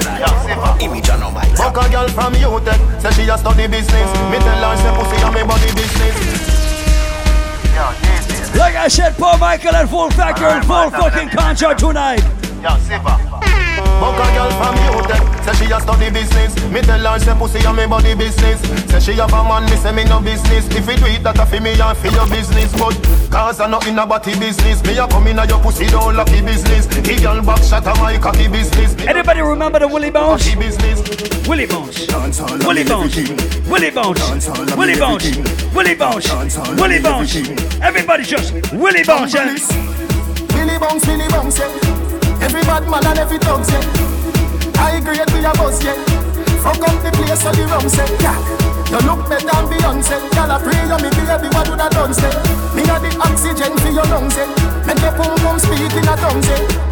Image on my Fuck a girl from UTech, eh. say she a study business. Me tell her say pussy and me body business. Like I said, Paul Michael and Full Factor and full fucking concert tonight. Yo, Siva. Fuck a girl from UTech, say she a study business. Me tell her say pussy and me body business. Say she have a man, me say me no business. If you do it, that a fi me and fi your business. But cause I not in a body business. Me a come in a your pussy don't lucky business. The girl back shot a my cocky business. Anybody remember the Willie business. Willie Bounce. Willie Bounce. Willie Bounce. Willie Bounce. Willie Bounce. Willie Bounce. Everybody just Willie yeah. Billy Bounce, Billy Bounce. Every bad man and every dog, yeah. I agree with your boss, yeah. Fuck up the place of the rum, say, yeah. You look better than Beyonce. Girl, I pray you me baby, what do that done, say? Me got the oxygen for your lungs, eh. Make your pum pum speak in a tongue, say.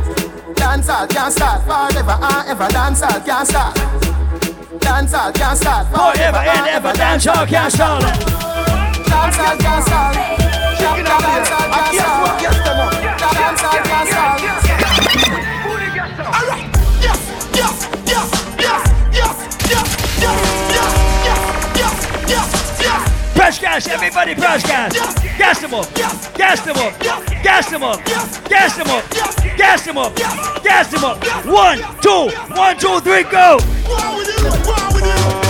Dance all can't start forever and ever. Dance all can't start. Dance all can't start Forever and ever, dance all can't start. Dance all can't start. Dance all can't start. Dance all can't start. Press gas, everybody press gas. Gas them up. Gas them up. Gas them up. Gas them up. Gas them up. Gas them up. One, two, one, two, three, go. Ninety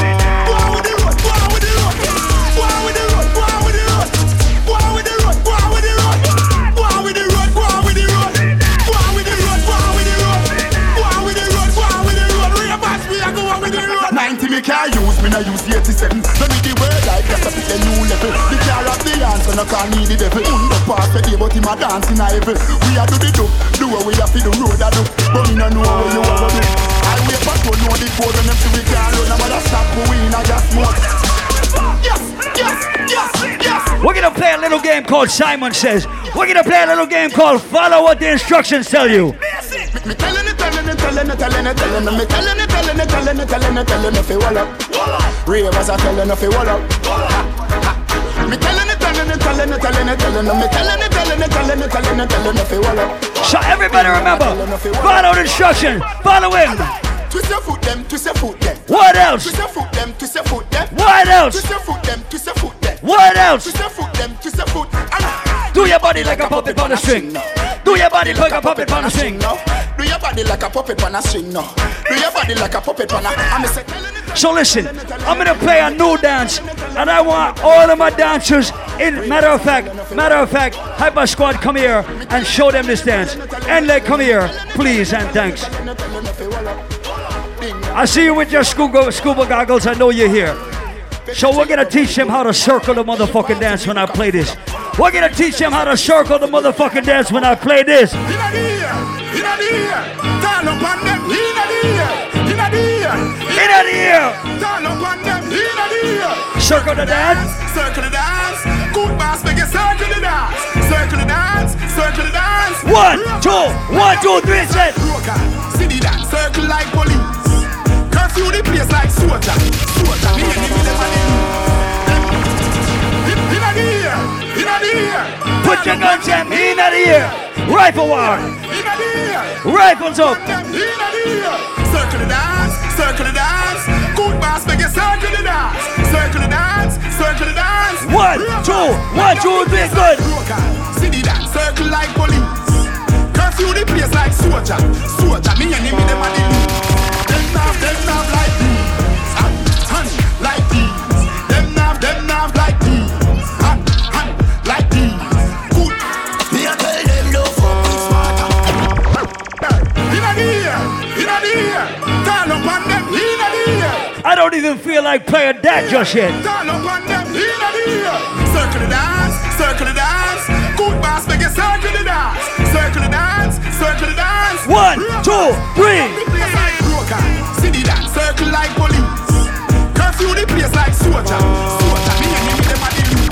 Hmm, me no use 87 Don't need the word like that's a bit a new level. The car of the answer, no can need the devil. Underpass the day, but him a dance in a heaven. We a do the do, do what we have to do, road a do. But me no know what you want to do. I wait for to know the code when them see we can't run I'm gonna stop, but we in a gas mode Yes, yes, yes, yes. We're gonna play a little game called Simon Says. We're gonna play a little game called Follow What the Instructions Tell You. Me telling it, telling it, telling it, telling it, telling it, me telling it, telling it, telling it, telling it, telling it, fi wall up. Ravers are telling it, fi wall up. Me telling it, telling it, telling it, telling it, telling it, me telling it, telling it, telling it, telling it, telling it, fi wall up. So everybody remember, follow the instruction. Follow him. Twist your foot them, twist your foot them. What else? Twist your foot them, twist your foot them. What else? Twist your foot them, twist your foot them. What else? Twist your foot them, twist your foot. Do your body like a puppet on a string. Do your body like a puppet on a string. Do your body like a puppet on a string, no. Do your body like a puppet on a. I'm a. So listen, I'm gonna play a new dance, and I want all of my dancers. In matter of fact, matter of fact, Hyper Squad, come here and show them this dance. And let come here, please and thanks. I see you with your scuba, scuba goggles. I know you're here. So we're gonna teach them how to circle the motherfucking dance when I play this. We're gonna teach them how to circle the motherfucking dance when I play this. Circle the dance. Circle the dance. Good boss, make you circle the dance. Circle the dance. Circle the dance. One, two, one, two, three, set. See the dance. Circle like police. Curfew the place like soldier. Soldier. Me and me them them. In the ear. In the ear. Put your guns in in the ear. Rifle war. In the ear. Rifles up. In the ear. Circle the dance. Circle the dance. Good boss, make you circle the dance. Circle the dance. Circle the dance. One, two, one, two, three, good. See the dance. Circle like police. Curfew the place like soldier. Soldier. Me and me them. Them nav, them nav like these. And, and, like these. Them nav, them nav like these. And, and, like these. Good. Me a tell them no fuck with smarter. Inna the I don't even feel like playing that just yet. Turn up on them inna the ear. Circle the dance, circle the dance. Good boss, make you circle the dance. Circle the dance, circle the dance. One, two, three. Curfew the place like soldier. Soldier, me and them a the lead.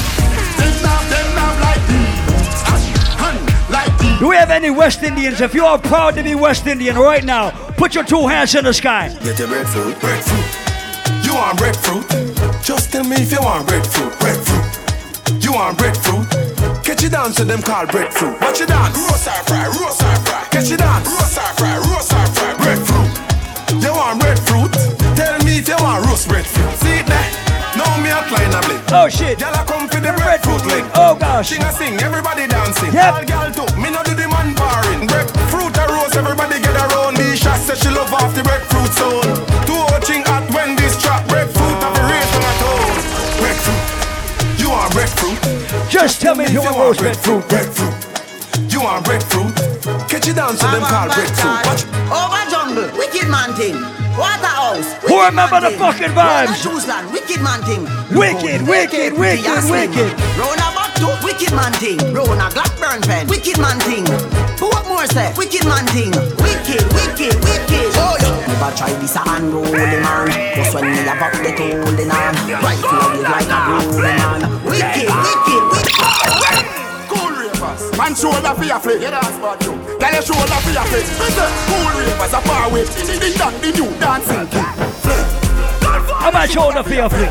Them nav, them nav like these. And, and, like these. Do we have any West Indians? If you are proud to be West Indian right now, put your two hands in the sky. Get your breadfruit, breadfruit. You want breadfruit? Just tell me if you want breadfruit, breadfruit. You want breadfruit? Catch you dance to them called breadfruit. Watch you dance. Roast or fry, roast or fry. Catch you dance. Roast or fry, roast or fry. Breadfruit. You want breadfruit? Tell me if you want roast breadfruit. See it there? Now me a climb a blink. Oh shit. Y'all a come for the breadfruit link. Oh gosh. Sing a sing, everybody dancing. Yep. All girl too. Me no do the man barring. Breadfruit a roast, everybody get around. Me shot say she love off the breadfruit zone. Too watching at when this trap breadfruit have a race on a toes. Breadfruit. You want breadfruit? Just tell me if you want roast breadfruit. Breadfruit. You want breadfruit? Catch you down to them called breadfruit. Watch. Over jungle, wicked man thing. Waterhouse. Who remember the fucking vibes? Choosland, wicked man thing. Wicked, wicked, wicked, Yasmin. wicked. Round a Batu, wicked man thing. Round a Blackburn pen, wicked man thing. Who what more say? Wicked man thing. Wicked, wicked, wicked. Oh yeah. Never try this a unruly man. Just when me have up the holding on. Right feel like a rolling man. Wicked, wicked, wicked. Cool ravers. Man shoulder for your flick. Yeah, that's bad too. Your shoulder for your say, Cool ravers a far away. Ding dong, the new dancing king. I got shoulder for your fling.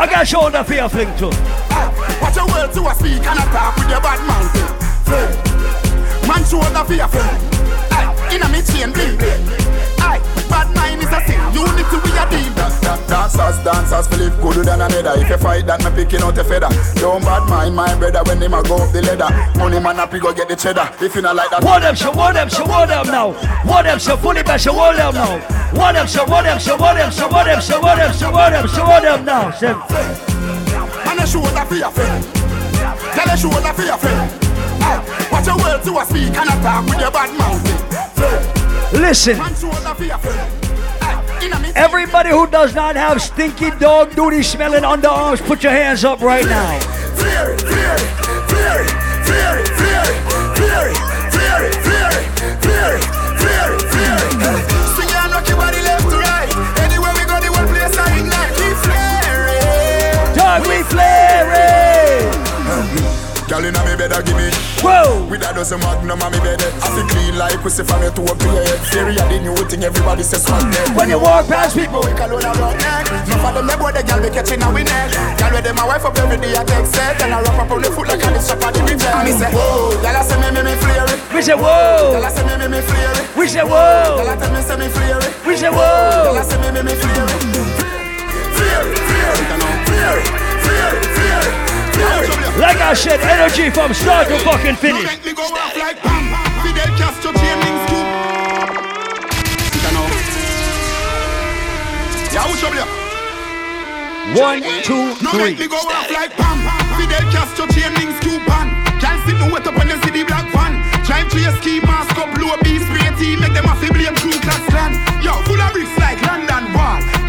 I got shoulder for your fling too. Ah, watch your words to a speak and a talk with your bad mouth. Man shoulder for your fling. Aye, inna me chain bling bling. Aye, bad mind is a sin. Unity we a deal. Dancers, dancers, Philip gooder than another. If you fight that, me picking out a feather. Don't bad mind my brother when him a go up the ladder. Money man up, he go get the cheddar. If you not like that, What up, show what up, show what up now? What up, show fully back, show what up now? What up, show what up, show what up, show what up, show what up, show what up, show what up now? Say, Man a shoulder for your friend. Tell a shoulder for your friend. Watch your words to a speak and a talk with your bad mouth. Listen. Everybody who does not have stinky dog duty smelling underarms, put your hands up right now. Dog, we flare it. Girl inna me bed, give me Whoa. With a dozen magnum on me bed eh. I feel clean like pussy from your toe up to your head eh. Theory of the new thing, everybody says swag neck eh. When you walk past people, We call on a rock neck. Enough of them, they boy, the girl, we catching a we neck. Girl, with them, my wife up every day, I take set. And I wrap up on the foot like a this shop at the big And me say, whoa. Girl, I say me, me, me, it. we say whoa. I say me, me, me, it. We say whoa. I tell me, say me, it. We say whoa. I say me, me, me, flare it. Flare it, flare it, flare it, flare it. Like I said, energy from start to fucking finish. Make me go off like Pam. Fidel Castro chain scoop. Sit down now. Yeah, who trouble you? One, No three. make me go off like Pam. Fidel Castro chain link scoop on. Can't sit no wet up see the black van. Drive to your ski mask up, low B spray team, make them a fi blame true class land. Yo, full of bricks like London Wall.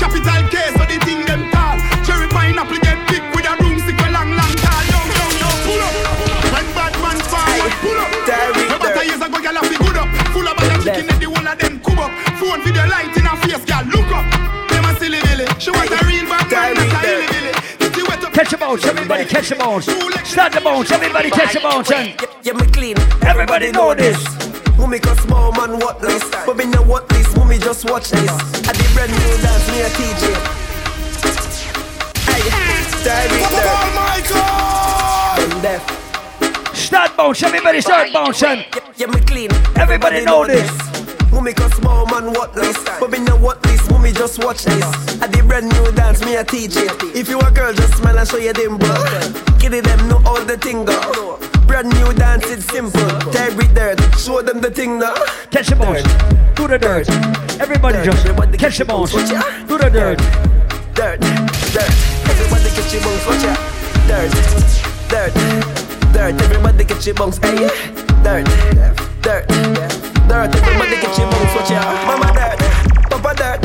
Wet up Catch the bones, everybody catch the bones. Start the bones, everybody catch the bones. And Yeah, me clean. Everybody know this. Mummy cause small man what this But me know what this, mummy just watch this I did brand new dance, me a TJ Hey, Michael! Them deaf start bones, everybody start bouncing. Yeah, me clean. Everybody know this. Mummy cause small man what this But me know what this, mummy just watch this? I did brand new dance, me a teach it If you a girl, just smile and show your dimple. Kitty them know all the thing go Brand new dance, it's simple. Tear it dirt, show them the thing now Catch the bones, do the dirt. Everybody just catch the bones, do the dirt. Dirt, dirt. Everybody catch your bones, watch ya. Dirt, dirt, dirt. Everybody catch your bones, hey Dirt, dirt, dirt Everybody catch your bones, watch ya Mama dirt, Papa dirt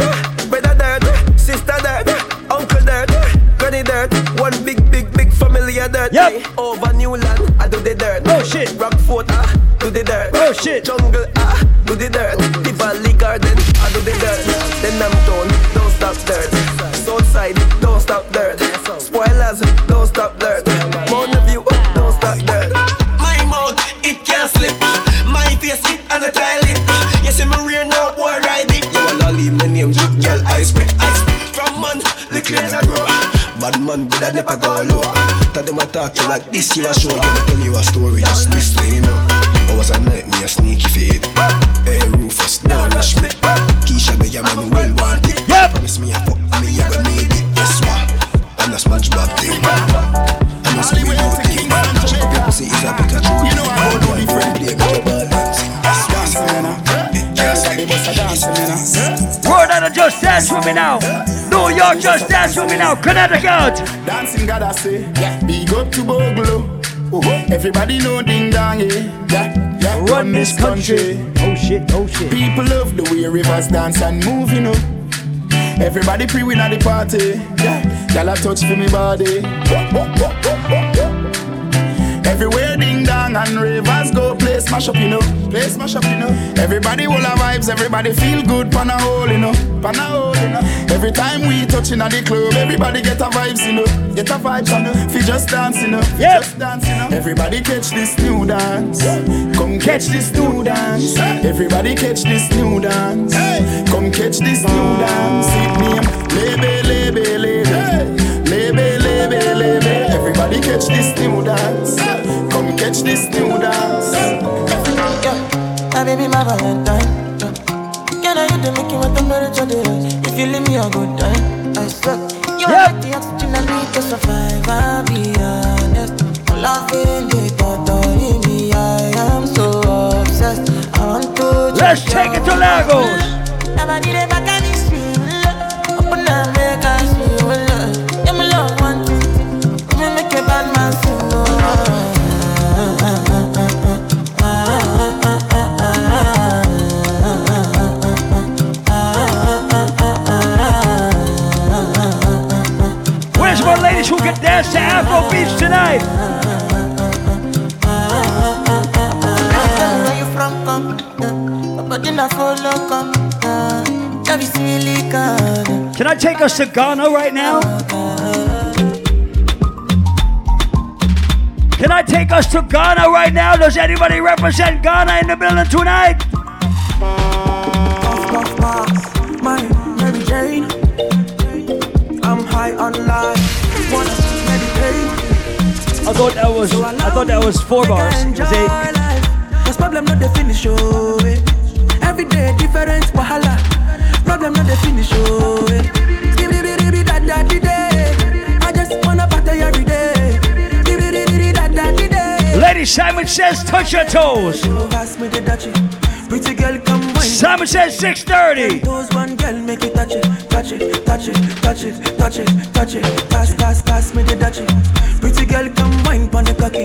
Brother dirt, sister dirt Uncle dirt, granny dirt. One big, big, big family of dirt Yep. Over Newland, I do the dirt. Oh shit. Rockfort, ah, do the dirt. Oh shit. Jungle, ah, do the dirt. The Valley Garden, I do the dirt. Then I'm done, don't stop dirt. Southside, don't stop dirt. Spoilers, don't stop dirt face, it and the toilet. Ah, you see me rear now, boy, ride it. You wanna leave my name, drip, girl, I spit, I spit. From man, the clears are grow. Ah, bad man, but I never go low. Ah, tell them I talk to like this, you a show. Gonna tell you a story, just listen, you know. I was a night, me a sneaky fade. Hey, Rufus, now rush me. Keisha, me a man, well want it. Yep. Promise me a fuck, me a gonna need it. Guess what? And much bad thing. I must Rhode Island, just dance with me now. New York, just dance with me now. Connecticut. Dancing God I say, yeah. big up to Bogle. Oh, everybody know ding dong, yeah. yeah, yeah. Run this country. Oh shit, oh shit. People love the way rivers dance and move, you know. Everybody pre win at the party, yeah. Y'all a touch for me body. Everywhere ding dong and rivers go, smash up, you know. Play smash up, you know. Everybody will have vibes, everybody feel good, pan a hole, you know. Pan a hole, you know. Every time we touching at the club, everybody get a vibes, you know. Get a vibes, you know. Fi just dance, you know. Yep. Just dance, you know. Everybody catch this new dance. Come catch this new dance. Everybody catch this new dance. Come catch this new dance. It name Lebe. Lebe, Lebe, Lebe. Everybody catch this new dance. Come catch this new dance. Baby, my Valentine. Can I hit the make you want temperature the If you leave me a good time, I swear. You are like the oxygen I need to survive. I'll be honest. Loving the thought of me, I am so obsessed. I want to. Let's take it to Lagos. Come. Yeah. Love is really good. Can I take us to Ghana right now? Can I take us to Ghana right now? Does anybody represent Ghana in the building tonight? My Mary Jane. I'm high on life. I thought that was I thought that was four bars. It was eight. Cause problem not the finish, oh eh. Every day different wahala. Problem not the finish, oh eh. I just wanna party every day. Lady Simon says touch your toes. Pass me the dutchie. Pretty girl, come wine. Simon says 630. Toes one girl, make it touch it, touch it, touch it, touch it, touch it, touch it. Pass, pass, pass me the dutchie. Pretty girl, come wine pon the cocky.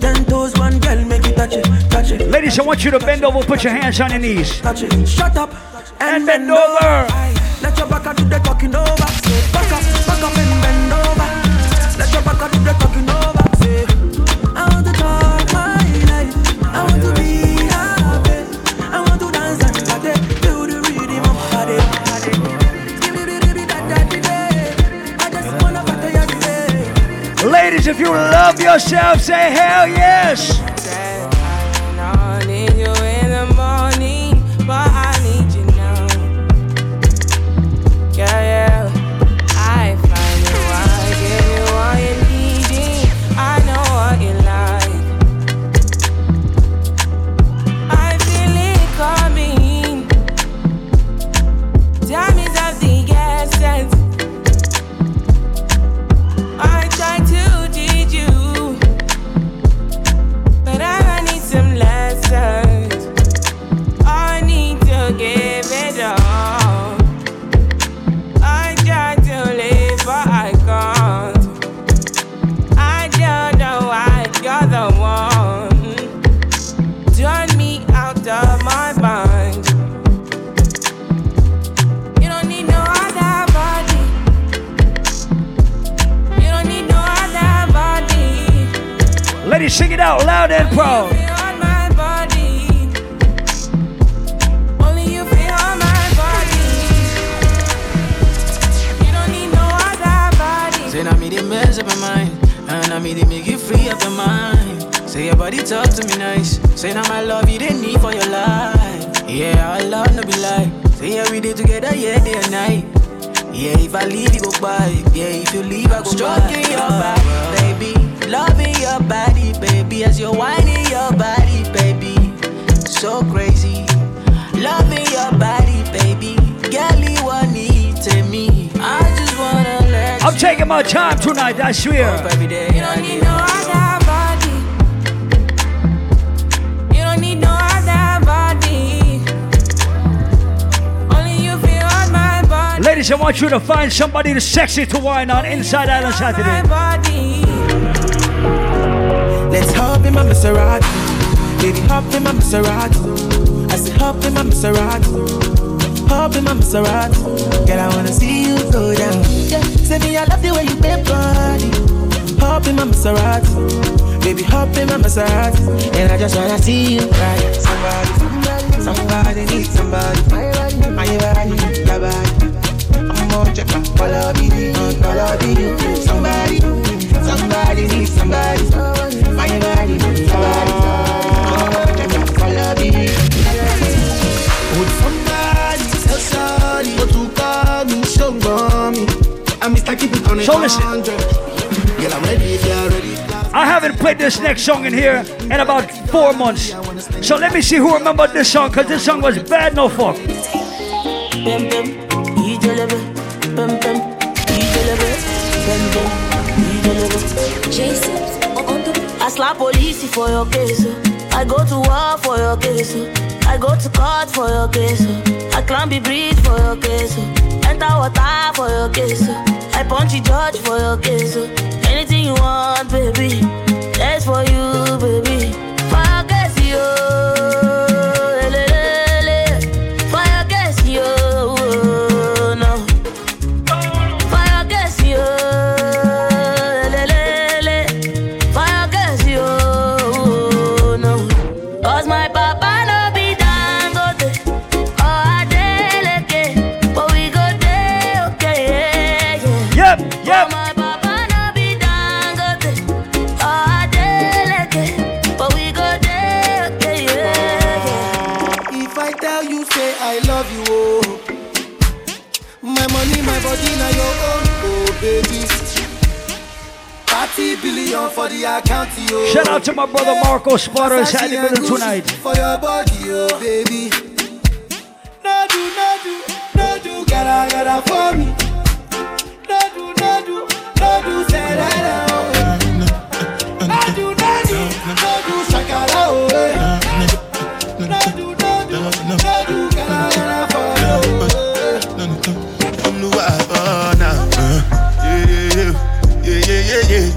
Ten toes one girl, make it touch it, touch it. Ladies, I want you to bend over, put your hands on your knees. Touch it. Shut up and, bend over. Let your back do the talking over. If you love yourself, say hell yes. Time tonight, I every day. You don't need no other body. You don't need no other body. Only you feel on my body. Ladies, I want you to find somebody that's sexy to wine on Inside Island Saturday. body. Let's hop in my Maserati. Baby, hop in my Maserati. I said, hop in my Maserati. Hop in my Maserati. Girl, I wanna see you go down. Yeah, say me, I love the way you bend body. Hop in my Maserati. Baby, hop in my Maserati. And I just wanna see you ride. Somebody, somebody needs somebody. My body, my body, your body. I'm gonna check my follow me, follow me. Somebody, somebody needs somebody. My body, somebody. I'm gonna check my follow me. Would somebody tell somebody what to call me? Show me. I'm Mr. Keep it on a So listen. Girl, I'm ready if you're ready. I haven't played this next song in here in about four months. So let me see who remembered this song, because this song was bad no fuck. Jason, I slap police for your case. I go to war for your case. I go to court for your case. I climb the bridge for your case. Enter water for your case. I punch the judge for your case. Anything you want, baby. That's for you, baby. For your Shout out to my brother Marco Spotter inside the Versace and building Gucci tonight. For your body, oh baby. No do, no do, no do, gotta, gotta for me. No do, no do, no do, say that,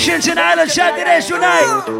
Haitians in Island Saturdays tonight?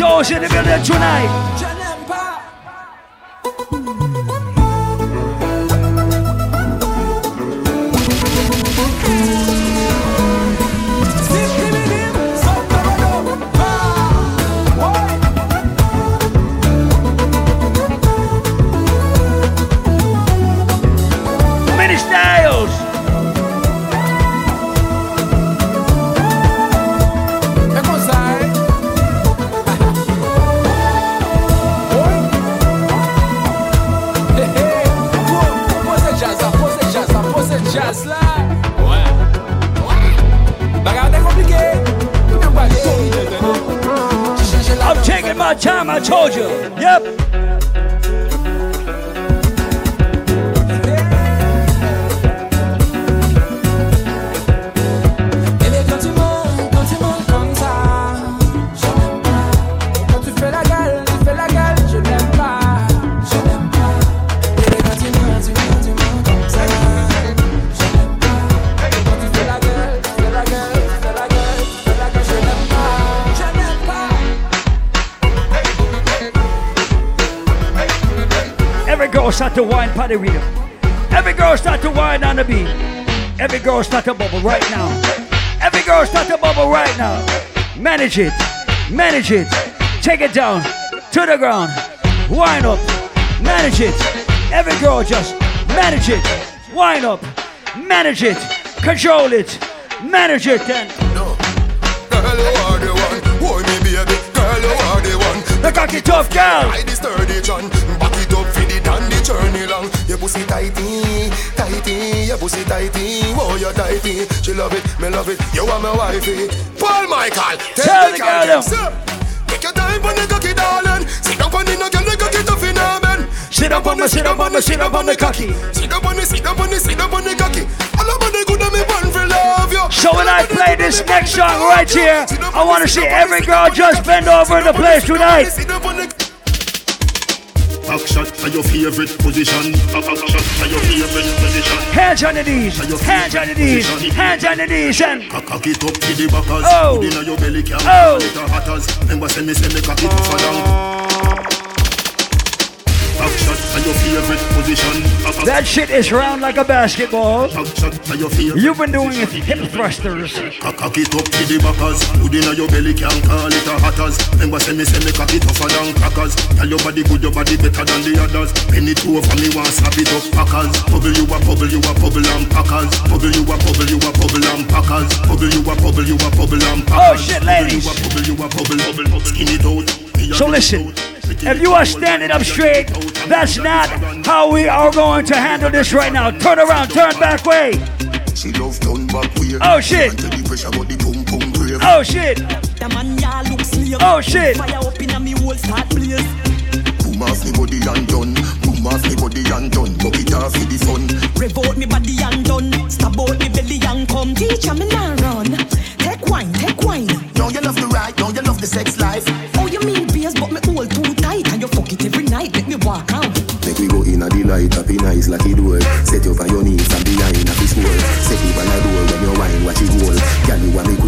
of in the building tonight. To whine rhythm. Every girl start to whine on the beat. Every girl start to bubble right now. Every girl start to bubble right now. Manage it. Manage it. Take it down to the ground. Wind up. Manage it. Every girl just manage it. Wind up. Manage it. Control it. Manage it then. Girl, you are the one. Hold me, baby. Girl, you are the one. The cocky tough girl. I the John. Journey long. Your pussy tighty, tighty. Your pussy tighty. Oh, you tighty. She love it, me love it. You are my wifey. Paul Michael. Tell the girl. Take your time on the cocky, darling. Sit down on the girl, the cocky in her bed. Sit up on the, sit up on the, sit up on the cocky. Sit down on the, sit down on the, sit down on the cocky. All about the good of me one for love you. So when I play this next song right here, I want to see every girl just bend over in the place tonight. Back shot for your favorite position. Back shot for your favorite position. Hands on the knees, hands on the knees, hands on the knees, and Cock it up to the backers. Oh. Put inna your belly can Oh. it a hatters. Remember say me say me cock it up for down. That shit is round like a basketball. back shot for your favorite. You've been doing it hip thrusters. Cock it up to the backers. Put inna your belly can call it a hatters. Remember say me say me cock it for down crackers. Tell your body good, your body better than the others. Penny two over me want slap it up packers. Bubble you a bubble, you a bubble and packers. Bubble you a bubble, you a bubble and packers. Bubble you a bubble, you a bubble and oh, packers. Oh shit, ladies. Bubble you a bubble, bubble, bubble. Skin it out. So listen, if you are standing up straight, that's not how we are going to handle this right now. Turn around, turn back way. She love turn back way. Oh shit. Until the pressure got the pum pum brave. Oh shit. The man ya look slave. Oh shit. Fire up inna me whole start blaze. Boom off me body and done. Boom off me body and done. Buck off the sun. Rev out me body and done. Stab out in eyes like it would. Set you on your knees and behind a fish hole. Set you on a door when you wine, watch it roll. Girl, you want me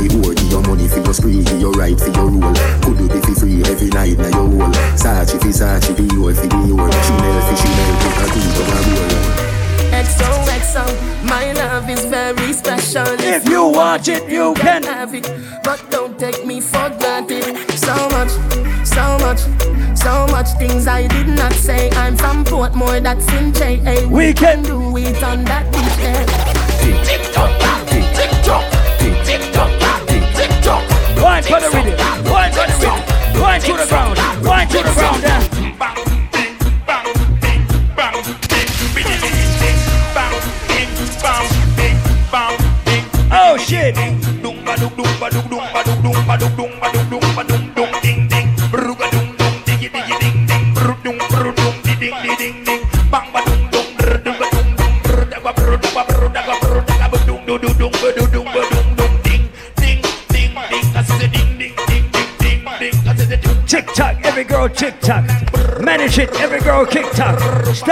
me whore, give your money for your spree, give your right for your rule. Could do the for free every night now your hole. Sachi fi Sachi, the your fi the your. Chanel fi Chanel, put a two to my roll. XOXO, my love is very special. If you want it, you can have it, but don't take me for granted. So much, so much, so much things I did not say. I'm from Portmore, that's in JA. We can do it on that beach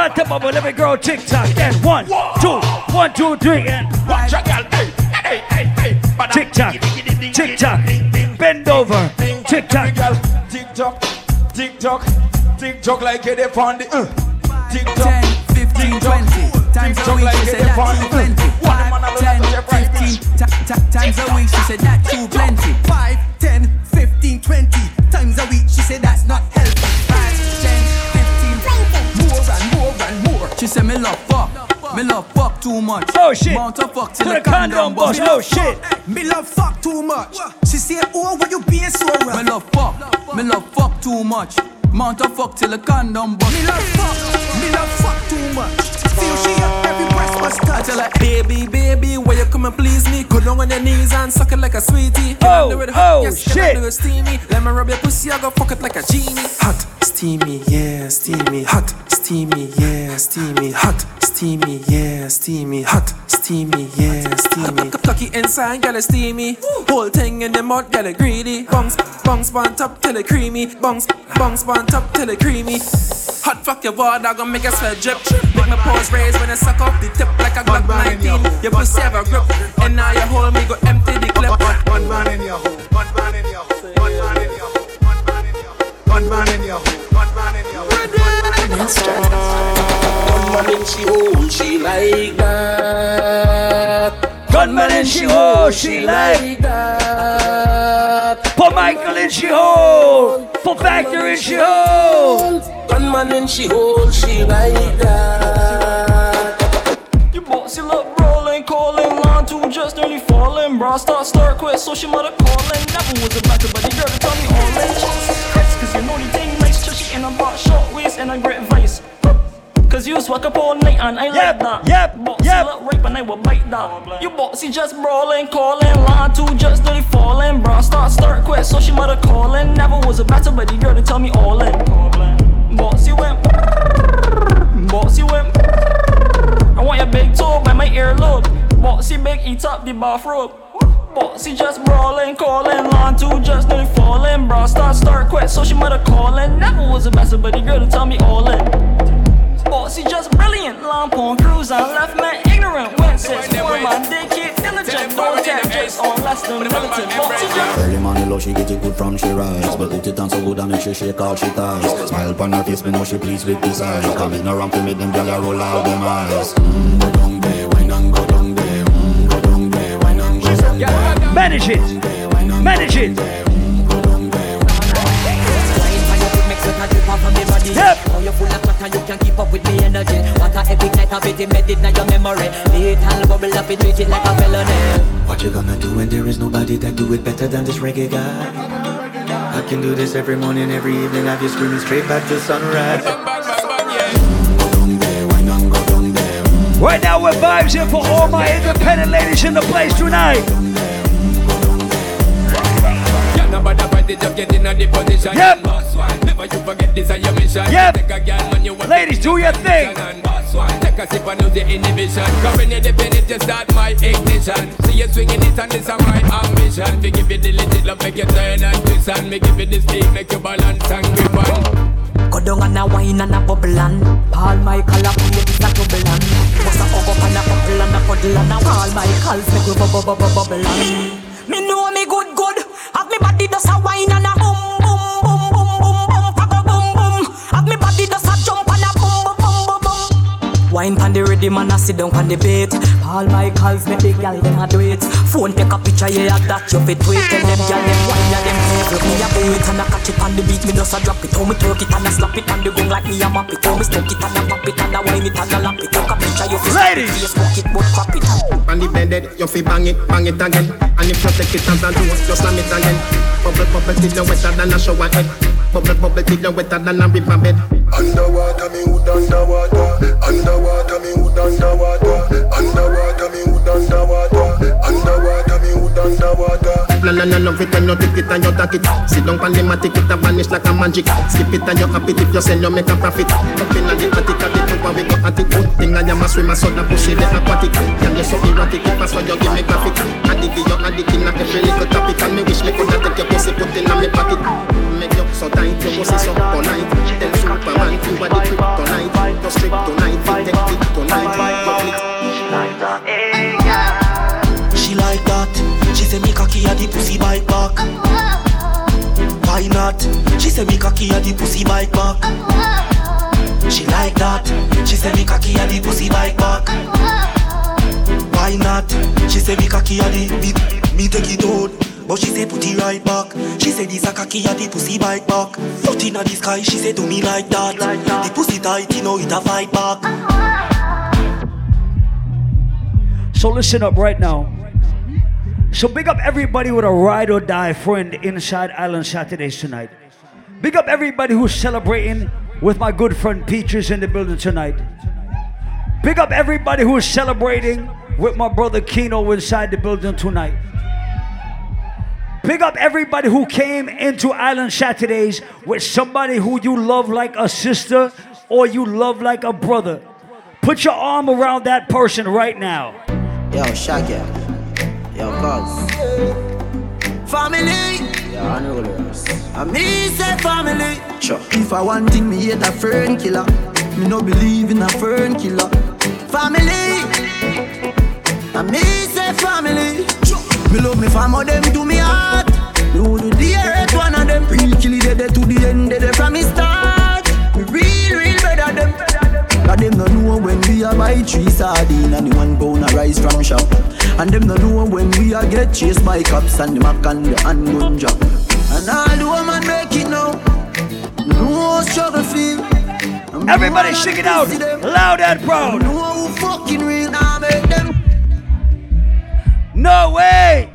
Start the bubble, every girl tick tock. And one, two, one, two, three, and Watch a girl, hey, hey, hey, hey. tick tock, tick tock. Bend over, tick tock. Tick tock, tick tock, tick tock like you dey on the. Uh. Shit. Me love fuck too much. She said, oh, why you being so rough? Me love fuck. Me love fuck too much. Mount a fuck till the condom bust. Me love fuck. Me love fuck too much. Feel she up every breast must touch. I tell her, baby, baby, where you come and please me? Go down on your knees and suck it like a sweetie. Get Oh, under it hot, oh, yes, get shit. under it steamy. Let me rub your pussy, I go fuck it like a genie. Hot, steamy, Cocky inside, get it steamy. Whole thing in the mud, get it greedy. Bungs, bungs, on top till it creamy. Bungs, bungs, on top till it creamy. Hot fuck your water, I'm gonna make it sweat drip. Make my pores raise when I suck off the tip like a Glock 19. Your pussy have a grip, and now you hold me, go empty the clip. One man in your hole, one man in your hole, one man in your hole, one man in your hole, one man in your hole, one man in your hole. Gunman in she hole, she like that. Gunman in she hole, she like that. For Michael in she hole, for Factor in she hole. man in she hole, she like that. You bossy look rolling, calling, line two just nearly falling. Bra start, start, quit, so she mother calling. Never was a better, but the girl to tell me all in. Chris, cause you know the thing nice, chushy in a bar, short waist and a great vice. Cause you swag up all night and I like that. Yep, bossy yep. look rape and I will bite that. Oh, you bossy just brawling, calling, line two just nearly falling. Bra start, start, quit, so she mother calling. Never was a better, but the girl to tell me all in. Bossy went, bossy went. I want your big toe by my earlobe. Bossy big eat up the bathrobe. Bossy just brawling, calling, line two just nearly falling. Bra start, start, quit, so she mother calling. Never was a best, but the girl to tell me all in. Bossy just brilliant, lamp on cruise and left man ignorant. Went six, four man, they keep diligent. Don't tap Jace on less than militant. Bossy just Early morning love, she get it good from she rise. But put it on so good and make she shake all she ties Smile upon her face, me know she pleased with this eyes. Coming around to make them gyal a roll out them eyes. Mm, Go down there, wine and go down there? Mm, Go down there, wine and go down there? Manage it, manage it. Yep. Now you full of crack you can keep up with me energy. What a epic night of it embedded in your memory. Little bubble up it, treat it like a felony. What you gonna do when there is nobody that do it better than this reggae guy? I can do this every morning, every evening Have you screaming straight back to sunrise Right now we're vibes here for all my independent ladies in the place tonight. Nobody fight it, just get in the position. Yep. Boss one. Never you forget this is your mission. Yep. Take a girl when you want Ladies, do your thing. Boss one. Take a sip and lose the inhibition. Cause when you dip in it, you start my ignition. See you swinging it and this is my ambition. We give you the legit love, make you turn and twist and me give you the speed, make you balance and grip on. Go down and a wine and a bubble and Paul Michael a play this a double and Bust a hug up and a couple and a cuddle and a Paul Michael make we bubble bubble bubble and Me know me good, good. Have me body does a wine and a boom, boom, boom, boom, boom, boom, papa boom, boom. Have me body does a Wine pan the ready man, I sit down on the bait. All my calls make the gal them a do it. Phone take a picture, yeah, that you fit wait. Tell them gal them wine and them play me a bait and I catch it on the beat. Me just a drop it, how me twerk it and I slap it on the gong like me a map it. How me stuck it and I pop it and I wine it and I lap it. Take a picture, you fit Ladies. Facebook it, but crop it. On the bed, you fi bang it, bang it again. And if you take it as a do, just slam it again. Bubble, bubble till you wetter than a shower head. Bubble, bubble till you wetter than a river bed. Underwater, me wood underwater. Underwater, me wood underwater. Underwater, me wood underwater. Underwater, me wood underwater. Plan and you love it when you take it and you take it. Sit down on the matic, it a vanish like a magic. Skip it and you happy if you sell, you make a profit. Up in the attic, at the top, and we go at it. Good thing I am a swimmer, so the pussy the aquatic. Can you so erratic, if I saw you give me graphic. Addict, you addict in every little topic, and me wish me coulda take your pussy, put in me pocket. Make you so tight, your pussy so polite. Tell Superman you are the kryptonite. Just strip tonight, we take it tonight. Public. She like that. She say me cocky a the pussy bite back. Uh-huh. Why not? She say me cocky a the pussy bite back. Uh-huh. She like that. She say me cocky a the pussy bite back. Uh-huh. Why not? She say me cocky a the me, me take it out. But she say put it right back. She say this a cocky a the pussy bite back. Foot inna the sky, she say do me like that. The pussy tight, you know it a fight back. So listen up right now. So big up everybody with a ride or die friend inside Island Saturdays tonight. Big up everybody who's celebrating with my good friend Peaches in the building tonight. Big up everybody who's celebrating with my brother Kino inside the building tonight. Big up everybody who came into Island Saturdays with somebody who you love like a sister or you love like a brother. Put your arm around that person right now. Yo, Shaggy. Yo, cuz. Family. Yo, unrollers. I me say family. Sure. If I want thing, me hate a fern killer. Me no believe in a fern killer. Family. I miss say family. Me love me family, them to me heart. Me would do the earth one of them. Real kill it dead to the end, dead from me start. Me real, real better them. Cause them no know when we a buy three sardine and the one pound a rice from shop. And them no know when we a get chased by cops and the mac and the handgun job. And all the woman make it now. No struggle feel. Everybody shake it out, loud and proud. No who fucking real now make them. No way!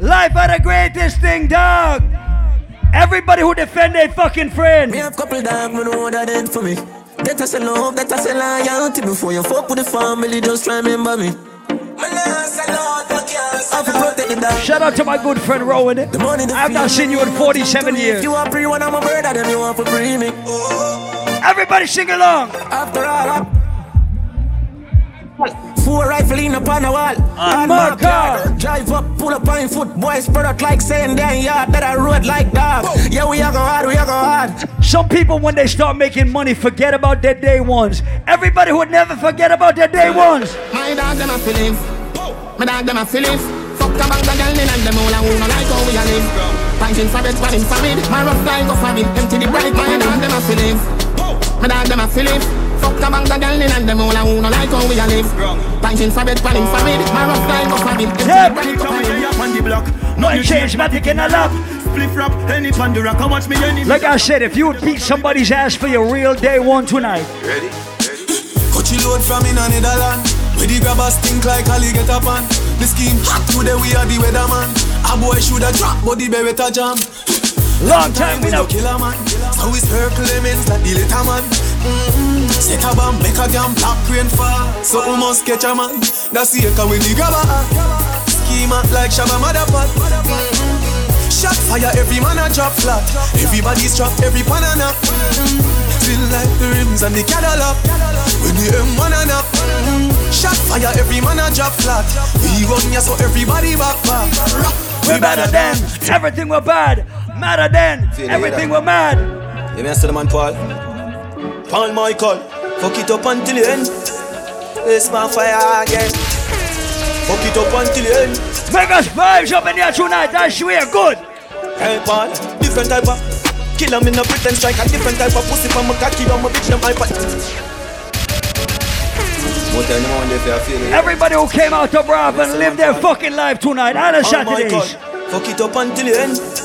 Life are the greatest thing, dog. Everybody who defend their fucking friend. Me have couple dog, me know that end for me. That I say love, that I say loyalty. Before you fuck with the family, just remember me. I fi protect the dog. Shout out to my good friend Rowan. Eh? I've not seen you in 47 years. You are free when I'm a brother, then you want to free me. Everybody sing along. After all, Four rifle in upon the wall. On On my my car. Drive up, pull up on foot. Boys spread out like saying damn yard. That I road like dog. Yeah, we are go hard, we are go hard. Some people, when they start making money, forget about their day ones. Everybody would never forget about their day ones. My dog them a feelings. My dog them a feelings. Fuck the bag the girl in and them all a who no like how we a live. Punching for bed, spanning for it. My rough guy go for it. Empty the bright. My dog them a feelings. My dog them a feelings. Fuck the bag the girl in and them all a who no like how we a live. Punching for bed, spanning for it. My rough guy go for it. Empty the bright. go for it. on the block. Nothing changed, matic in a lap. Spliff rap, any pandora, come watch me any. Like I said, if you would beat somebody's ass for your real day one tonight, Ready? Coachy load from in a Netherland. Where the grabbers stink like Ali get up on. The scheme hot today, we are the weatherman. A boy shoulda drop, but the beretta jam. Long time we no killer man. So we circle lemons like the little man. Mm-hmm. Set a bomb, make a damn black rain fall. So we must catch a man. That's the echo when the grabber. Schema like Shabba Motherpot. Mm-hmm. Shot fire, every man a drop flat. Everybody's drop, every pan a. Mm-hmm. Feel like the rims and the Cadillac. When the M1 a knock. Mm-hmm. Shot fire, every man a drop flat. We run ya so everybody back back. We're better than everything we're bad. Madder than Feel everything we're mad. You the man Paul. Paul Michael. Fuck it up until the end. It's my fire again. Fuck it up until the end. Make us vibes up in here tonight. That's swear good. Hey, Paul, different type of killer. Me no pretend strike a different type of pussy from my cocky on my bitch them hyper. What tell them one day if you feel it. Everybody who came out to Brav and lived their fucking life tonight. Oh my Saturdays. Fuck it up until the end.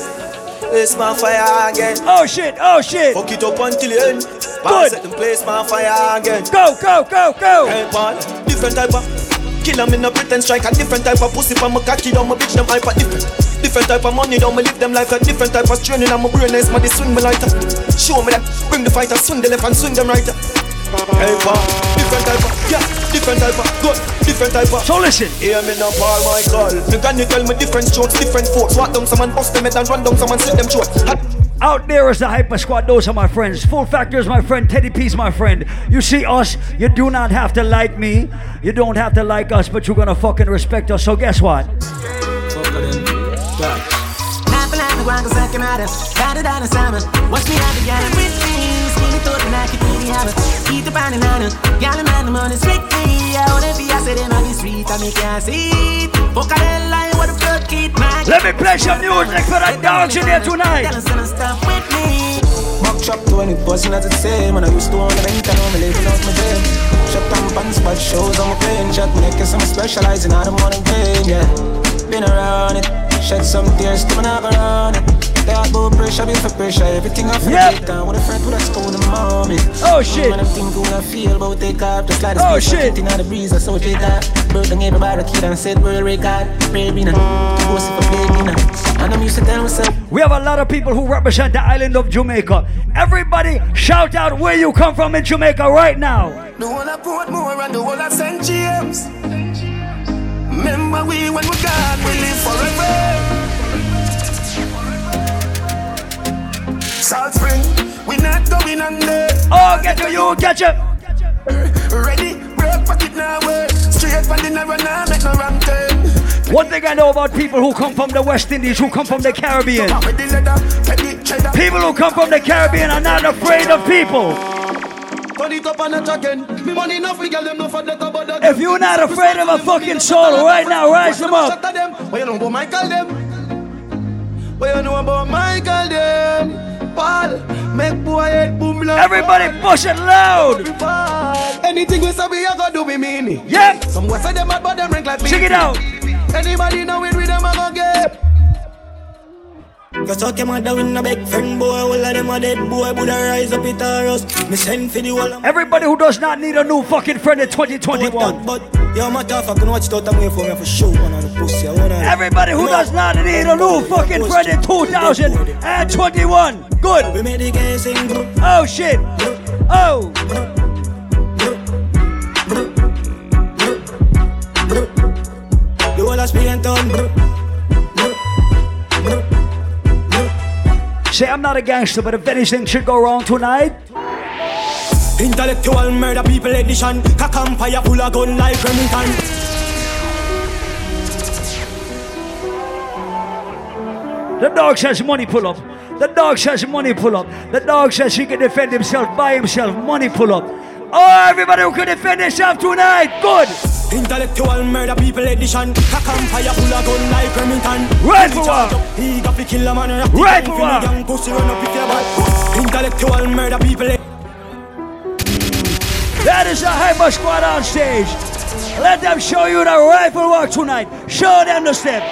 Place my fire again. Oh shit, oh shit. Fuck it up until the end. Good. Set them place my fire again. Go, go, go, go. Hey, Paul, different type of killer. Me no pretend strike a different type of pussy from my cocky on my bitch them hyper different. Different type of money, don't me live them life a different type of straining on my brain. Man, they swing me lighter. Show me that, bring the fighter, swing the left and swing them right. Hey, Paul, different type of, yeah, different type of, good, different type of. So listen. Hear me now, Paul, my girl. Me can you tell me different strokes, different folks. Walk down someone, bust them head and run down someone, slit them throat. Hot Out there is the Hyper Squad. Those are my friends. Full Factor is my friend. Teddy P's my friend. You see us, you do not have to like me. You don't have to like us, but you're gonna fucking respect us. So guess what? Laugh and go on the second order. Better than the summer. Watch me have the gal with me. Skinny thought and I could do the hammer. Eat the banana. Gal and man, the money strictly. I wanna be a sitting on the street and me can't. Fuck a hell line, what the fuck it, man. Let me play some music for the dogs in here tonight. Tell us some stuff with me. Mock chop to any person that's the same. And I used to own the rent and now I'm living out my dream. Shut down pants, but shows on my plane. Shot me like I'm specializing out of morning pain, yeah. Been around it, shed some tears to my never run it. All about pressure, be for pressure. Everything I feel Yep. down with a friend with a school in mommy. Oh, shit. When I'm thinking I feel about take off, just like the Oh, shit. In the breeze, I saw take off. Bird everybody kid and said world record. Me now, post if I play dinner. And I'm used to tell myself. We have a lot of people who represent the island of Jamaica. Everybody shout out where you come from in Jamaica right now. The whole of Portmore and the whole of St. James. Remember we when we we live forever. Salt Spring, we not going under. Oh, get to you, get you. Ready, break pocket now, way. Straight from the narrow now, make no wrong turn. One thing I know about people who come from the West Indies, who come from the Caribbean. With the leather, heavy cheddar. People who come from the Caribbean are not afraid of people. Turn it up and a again. Me money enough, we get them no for that about that. If you're not afraid of a fucking soul right now, rise them up. What you know about Michael them? What you know about Michael them? Paul, make boy head boom loud. Everybody push it loud. Anything we say we a go do we mean it. Yeah. Some boys say them mad but them rank like me. Check it out. Anybody know it with them a go get. You talk your mother with a big friend boy, all of them a dead boy, but I rise up it or us. Me send for the whole Everybody who does not need a new fucking friend in 2021. but yo, my tough, I can watch it out and wait for me for show one of the pussy. I wanna- Everybody who does not need a new fucking friend in 2021. Good. We made the game sing. Oh shit. Oh. Whole of Spain town. Say I'm not a gangster, but if anything should go wrong tonight, Intellectual murder people edition. Cock empire full of gun like Remington. the dog says money pull up. The dog says money pull up. The dog says he can defend himself by himself. Money pull up. Oh, everybody who can defend himself tonight. Good. Intellectual murder people edition. Cock empire full of gun like Remington. Right for what? He got to kill a man. Right for what? gang Pussy run up if you bad. Intellectual murder people. That is the Hyper Squad on stage. Let them show you the rifle work tonight. Show them the step.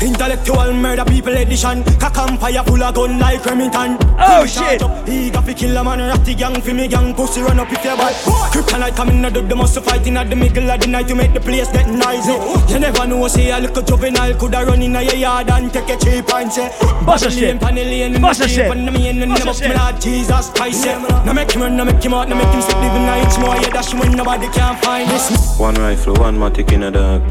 Intellectual murder people edition. Cock empire full of gun like Remington. Oh, He shit. up, He got to kill a man. Rap the gang fi me gang. Pussy run up if you bad. Kryptonite coming out of the muscle fighting at the middle of the night to make the place get noisy. You never know, say a little juvenile coulda run in your yard and take a cheap and say. Bust a step. Bust a step. And the main and Bust a them up step. me Lord Jesus Christ. yeah. Now make him run, now make him out, now make him slip living nights more. Yeah, that's when nobody can find this. One rifle, one matic in a dog.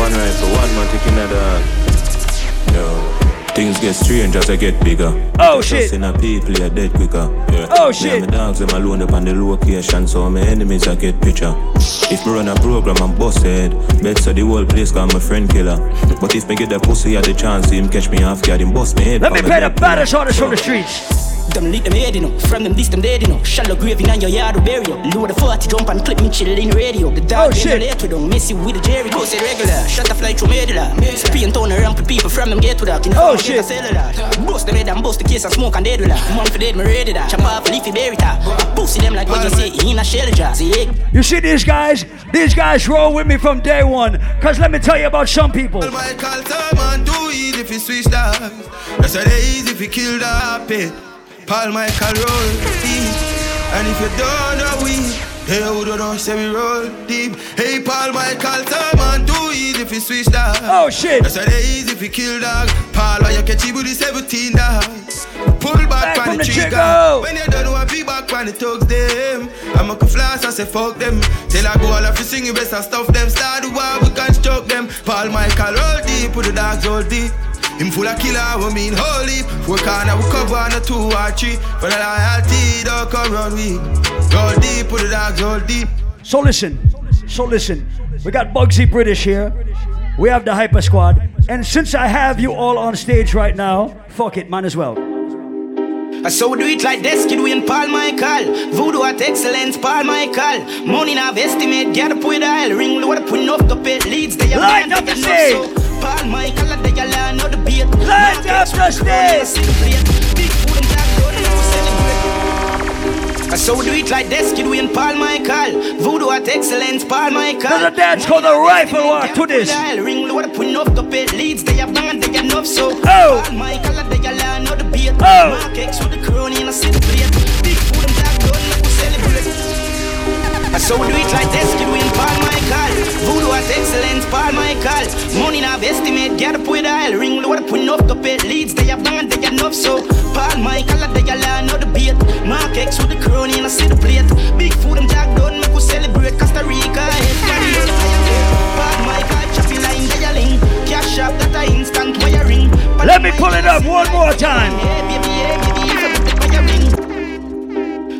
One rifle, one matic in a dog. Yo. Things get strange as I get bigger. Oh, shit. In a people, you're dead quicker. Oh, yeah. Oh, Me shit. and my dogs, them alone up on the location, so my enemies I get picture. If me run a program, I'm busted. Bet so the whole place got my friend killer. But if me get the pussy, had the chance, see him catch me off guard, him bust me head. Let me for play the dead baddest killer. artist from the streets. Them lead them head, you know. From them this, them dead, you know. Shallow grave in your yard, we bury you. Load the 40, jump and clip me chill in radio. The dog Oh, shit. late, we don't mess you with the Jerry. Go say regular, shut the fly through medulla. Spin town around for people from them get to that. You know, Oh, get shit. a cellular. Bust the head and bust the case and smoke and dead with that. One for dead, me ready that. Chop off leafy berry top. Pussy them like what you say in a shell jar. See, You see these guys? These guys roll with me from day one. Cause let me tell you about some people. Michael Tubman do it if you switch that. That's how they easy if you kill the pit. Eh? Paul Michael roll deep. And if you don't know we, hey, who don't know, say we roll deep. Hey, Paul Michael Tubman do easy if you switch that. Oh shit. That's how they easy if you kill dog. Paul, why you catch you with the 17 dog. Pull back, Back on the trigger. When you don't want be back on the thugs them. I'm a flash, I say fuck them. Till I go all of you sing best and stuff them. Start the war, we construct them. Paul Michael roll deep, put the dogs all deep. Him full of killer, we mean holy. Four corner, we cover on a two or three. For the loyalty, don't come round we. Roll deep, put the dogs roll deep. So listen, so listen. We got Bugsy British here. We have the Hyper Squad. And since I have you all on stage right now, fuck it, might as well. I so do it like this, kid we in Paul Michael. Voodoo at excellence, Paul Michael. Money now estimate, get up with aisle. Ring load up enough to pay leads. They are Light up they the are stage. Paul Michael, they are learn how to beat. Light up the stage. Big food and black gold, now we celebrate. I so do it like this, kid win Paul Michael. Voodoo at excellence, Paul Michael. There's a dance called the Rifle War to this. Ring load up enough to pay leads. They are blind, they not so. Oh. Paul Michael, they are learn how to beat. Oh. Mark X with the crown in a city plate. I so do it like this, kid win Paul Michael. Voodoo at excellence, Paul Michael. Money now estimate, get up with aisle. Ring load up enough to pay leads. They are blind, they not so. Paul Michael, they are learn how to beat. Mark X with the crown in a city plate. Big food and jack done, make we celebrate Costa Rica. Head carry on fire. Paul Michael, choppy line, dialing. Cash up that a instant wiring. Let me pull it up one more time.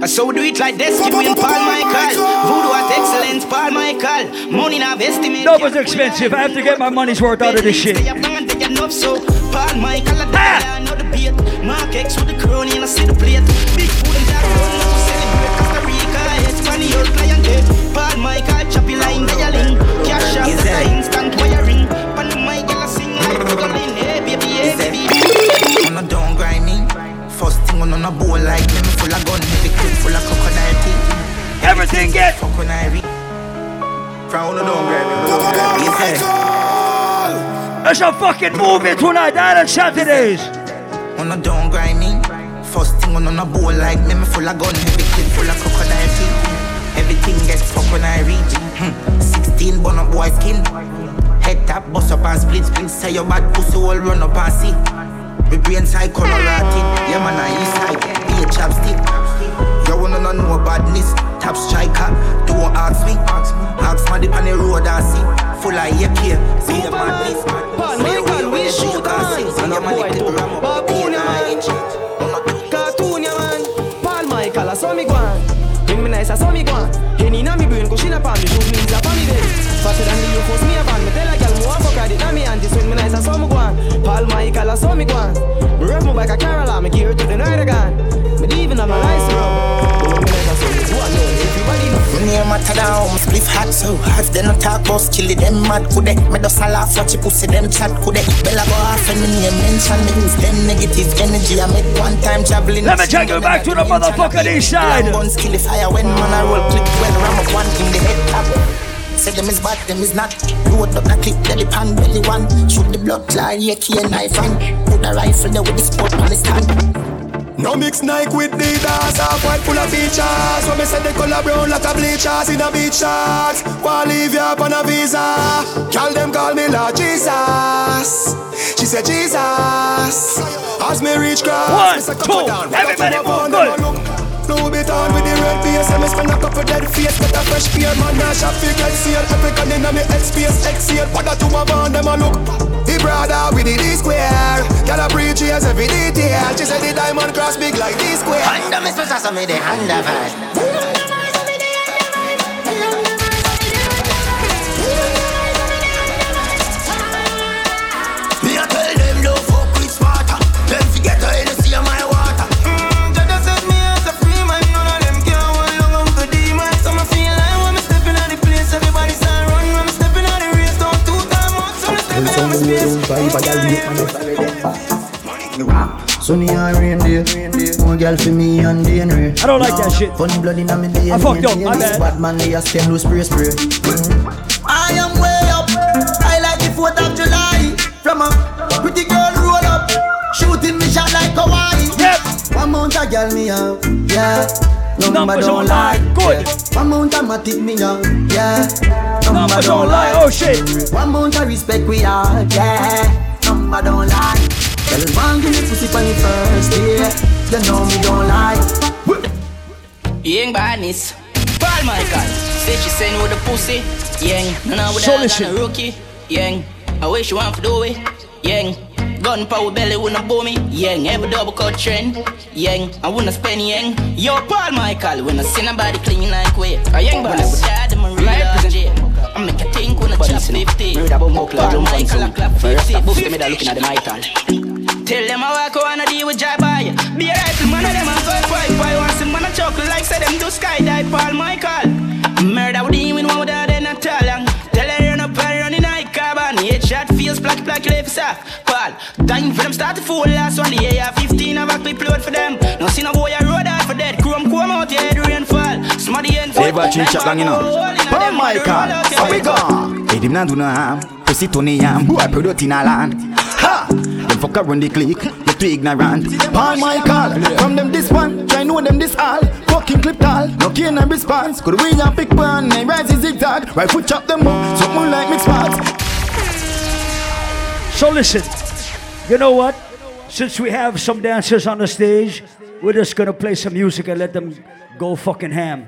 I so do it like this, kid win Paul Michael. Voodoo at excellence, Paul Michael. Money now estimate. No, it's expensive. I have to get my money's worth out of this shit. They are blind, they are not so. Paul Michael, they know the beat. Mark X with the crown in a city plate. Big food and black gold, now we celebrate Costa Rica. Espanol client. Paul Michael, choppy line, dialing. Cash out, Is the First thing on a bowl like me, me full of gun, heavy clip full of crocodile teeth. Everything get fuck when I read. From on a down grinding, down grinding. Yes, There's a fucking movie tonight, Island Saturdays. On a down grinding. First thing on a bowl like me, me full of gun, heavy clip full of crocodile teeth. Everything get fuck when I reach. Hmm. 16 bun up boy skin. Head tap, bust up and split split. Say your bad pussy all run up and see. Me brain side color rotted. Yeah man, I east side. Be a chapstick. You wanna know no badness. Tap striker. Don't ask me. Ask my dip on the road and see. Full of AK. See the madness. Paul Michael, we shoot man. See the man clip ram up. Yeah, man. Cartoon, yeah, man. Paul Michael, I saw me go on. Bring me nice, I saw me go on. Henny na me brain, go shin up on me. Shoot me, is up on me then. Faster than the you force me upon me. Tell a girl, fuck at it. Now me and this when me nice, I saw me go on. Paul Michael, I saw me go on. Me rev my bike a Carola, me gear to the night again. Me even have my lights bro. But when me nice, I saw me go on. Yo, everybody know. Me name matter down, spliff hot so hot. They no talk about kill it, them mad could they? Me just a laugh watch you pussy, them chat could they? Bella go off and me name mention me use them negative energy. I make one time traveling. Let me take you back to the motherfucking east side. Guns kill the fire when man I roll clip when ram up one in the head tap. Say them is bad, them is not. Load up the clip, belly pan, belly one. Shoot the blood clot, yeah, key and knife and put the rifle there with the sport on the stand. No mix Nike with Adidas, half white full of features. When me say the color brown like a bleachers in a beach shorts. Wanna leave you up on a visa? Call them call me Lord Jesus. She said Jesus. As me reach cross, One, me say, two, come down. everybody Come move good. A look. Louis Vuitton with the red base And me spend a couple dead face Get a fresh pair Man, now shop fi sale African inna me head space Exhale What that you a want them a look If brother with the D square. Girl, I preach yes every detail. She said the diamond cross big like D square. Under me special, so me the under vibe. Me me stepping out my space. Sunny and rain day, more girl for me and day and. I don't like that shit. Funny blood in my day. I fucked up, my bad. Bad man, they a stem loose spray spray. I am way up. I like the 4th of July. From a pretty girl roll up, shooting me shot like Hawaii. Yep. One mount a girl me have, yeah. Number don't lie. Good. Yeah. One mount a matic me have, yeah. Number don't lie. Oh shit. One mount a respect we have, yeah. Number don't lie. Girl, man, give me pussy for the first day. You know me don't lie. Young badness. Paul Michael. Say she send with the pussy. Young. None of So that listen. than a rookie. Young. I wish you want to do it. Young. Gun power belly wouldn't blow me. Young. Every double cut trend. Young. I wanna spend young. Yo, Paul Michael. When I see nobody clean like way. A young boss. Dad, I'm a real RJ. I make a think when I chop 50. Paul Michael, I clap 50. Boost me that looking at the Michael. Tell them I walk on a deal with Jai Boy. Be a rifle man of them and fuck fight. Boy want some man a chuckle like say them do skydive Paul Michael. Murder with him in one without then a long. Tell her run up and run in high carbon. Head shot feels black black left soft. Paul, time for them start to fool last one. The AR 15 have a clip load for them. No see no boy a road out for dead. Chrome come out your head rainfall. Smarty end Ever change chat long, you know. Paul Michael, how we go? Hey, them not do no harm. Pussy Tony Yam, boy product in a land. Ha! Them fuck around the clique, you too ignorant. Paul Michael, from them this one, try know them this all. Fucking clip tall, no key no response. Could we a pick one, and rise is zigzag. Right foot chop them up, something like mixed parts. So listen, you know what? Since we have some dancers on the stage, we're just gonna play some music and let them go fucking ham.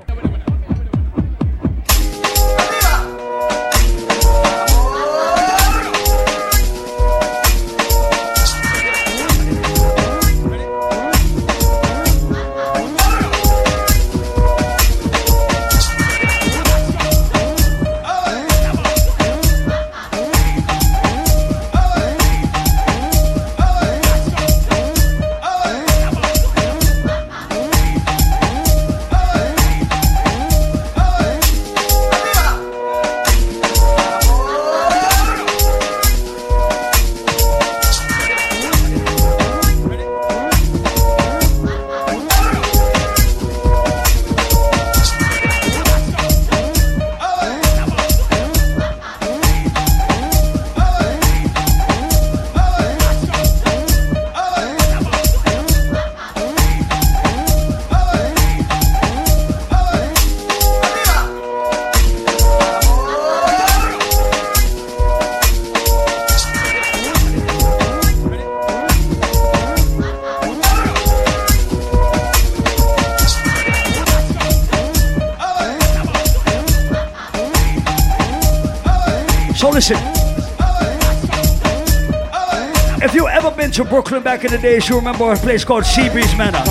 Brooklyn back in the days, you remember a place called Seabreeze Manor.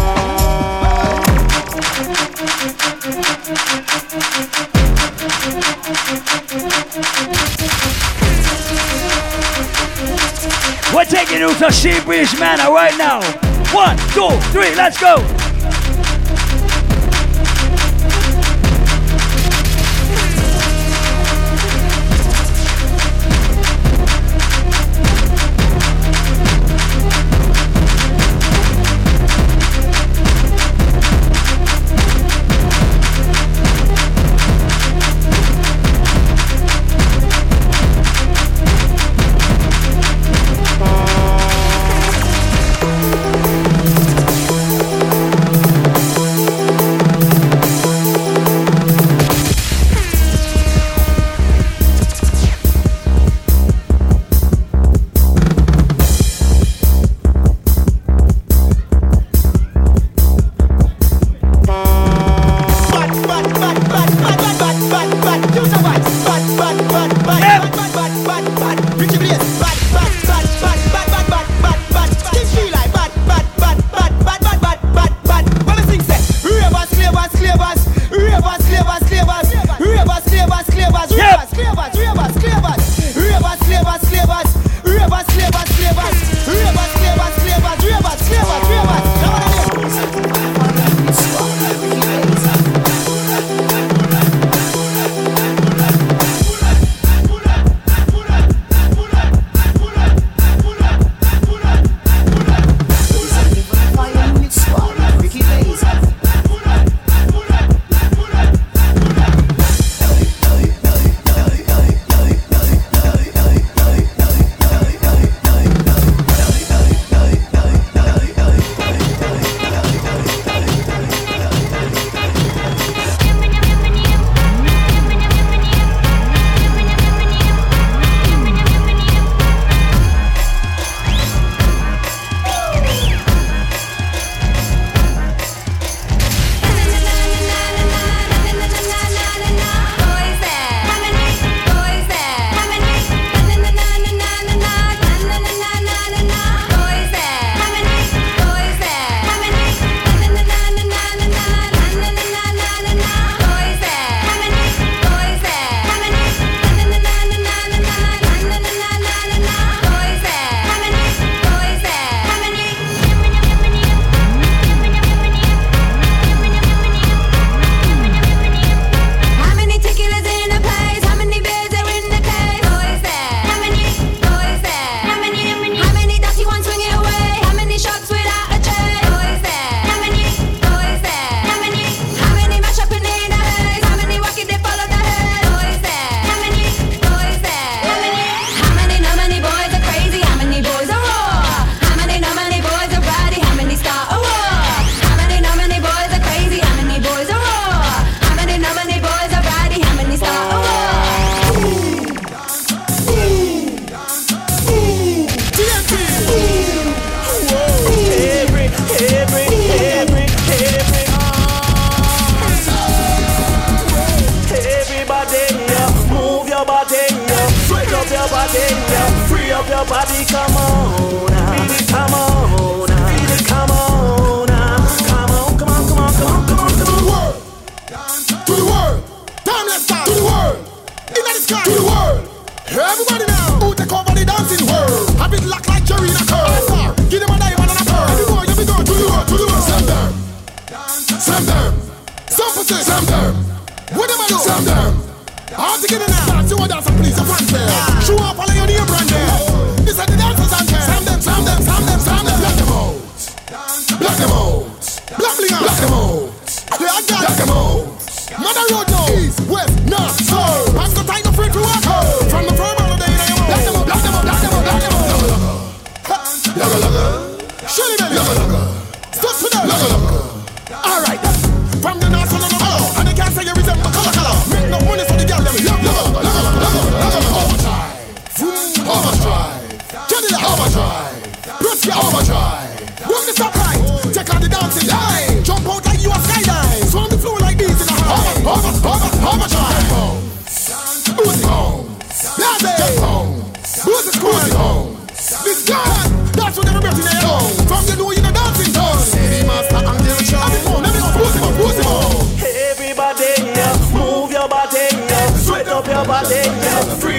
We're taking you to Seabreeze Manor right now. One, two, three, let's go.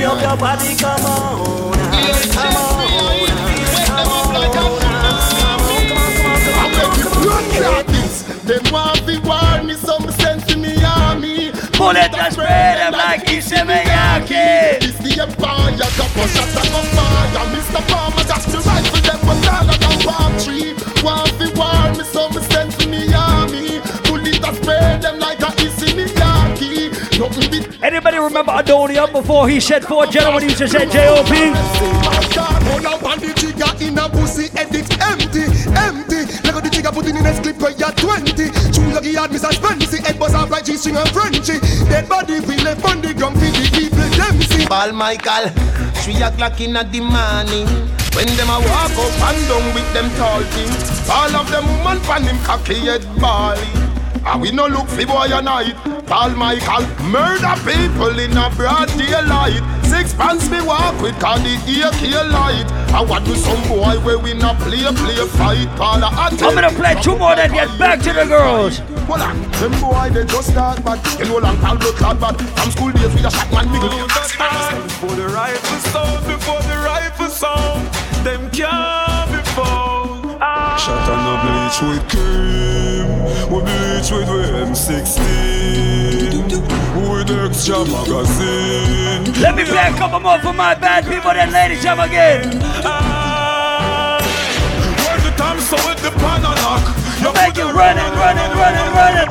Free up your body, come on, come on, Them want to warn me some sense in me army. Bullet that spray them like Isemeyaki. This the empire, couple shots of fire. Mr. Farmer, that's the rifle them was taller Anybody remember Adonia before he said four gentlemen used to say J.O.P.? In the clip where you're 20. True lucky Mr. Spency, head G-string and Frenchy. Dead body left on the ground the people them see. Ball Michael, three o'clock in the morning. When them a walk up and down with them tall things, all of them woman pan him cocky head balling. And we no look for boy a night. Paul Michael murder people in a broad daylight. Six pants me walk with cause the AK light. I want to some boy where we not play play fight. Paul I'm gonna play two more then get back to the girls. Hold on, them boy they just start bad. You know long Paul look hard bad. From school days we a shot man big. Before the rifle sound, before the rifle sound, them can't be found. Shot on the bleach with cream, we bleach with M16, with extra magazine. Let me play a couple more for my bad people, then ladies jam again. When the time so with the pan and knock, you Make it running, running, running, running.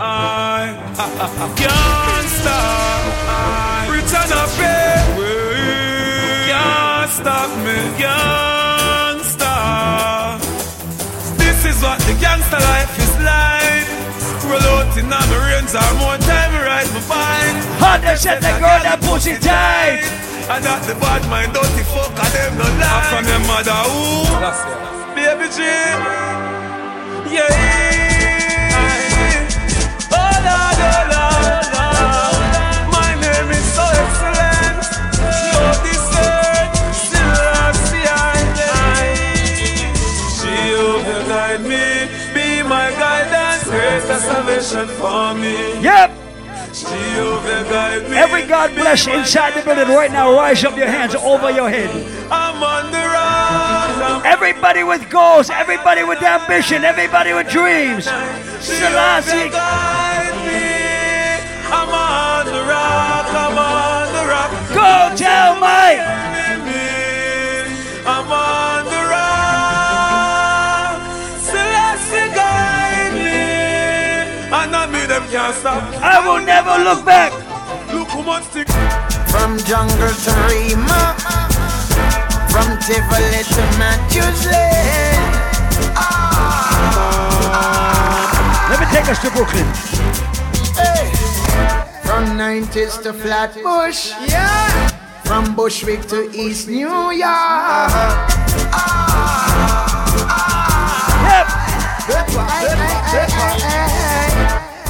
I can't stop. Return of Can't stop me. Can't the life is life. Roll out in on the range, or more time I ride my bike. Hot that shit, that girl, that pussy tight. And that the bad mind dirty fuck and them no lie. From your mother who? Baby G. Yeah. Oh Lord, oh Lord, salvation for me. Yep. She will guide me. Every God bless inside the building right now. Rise up your hands over your head. I'm on the road. Everybody with goals, everybody with ambition, everybody with dreams. Selassie. I'm on the rock, I'm on the rock. Go tell Mike. I'm on can't stop. I will never look back. Look who much stick. From jungle to Rema, from Tivoli to Massachusetts. Let me take us to Brooklyn. Hey. From 90s to Flatbush, yeah. From Bushwick to East New York.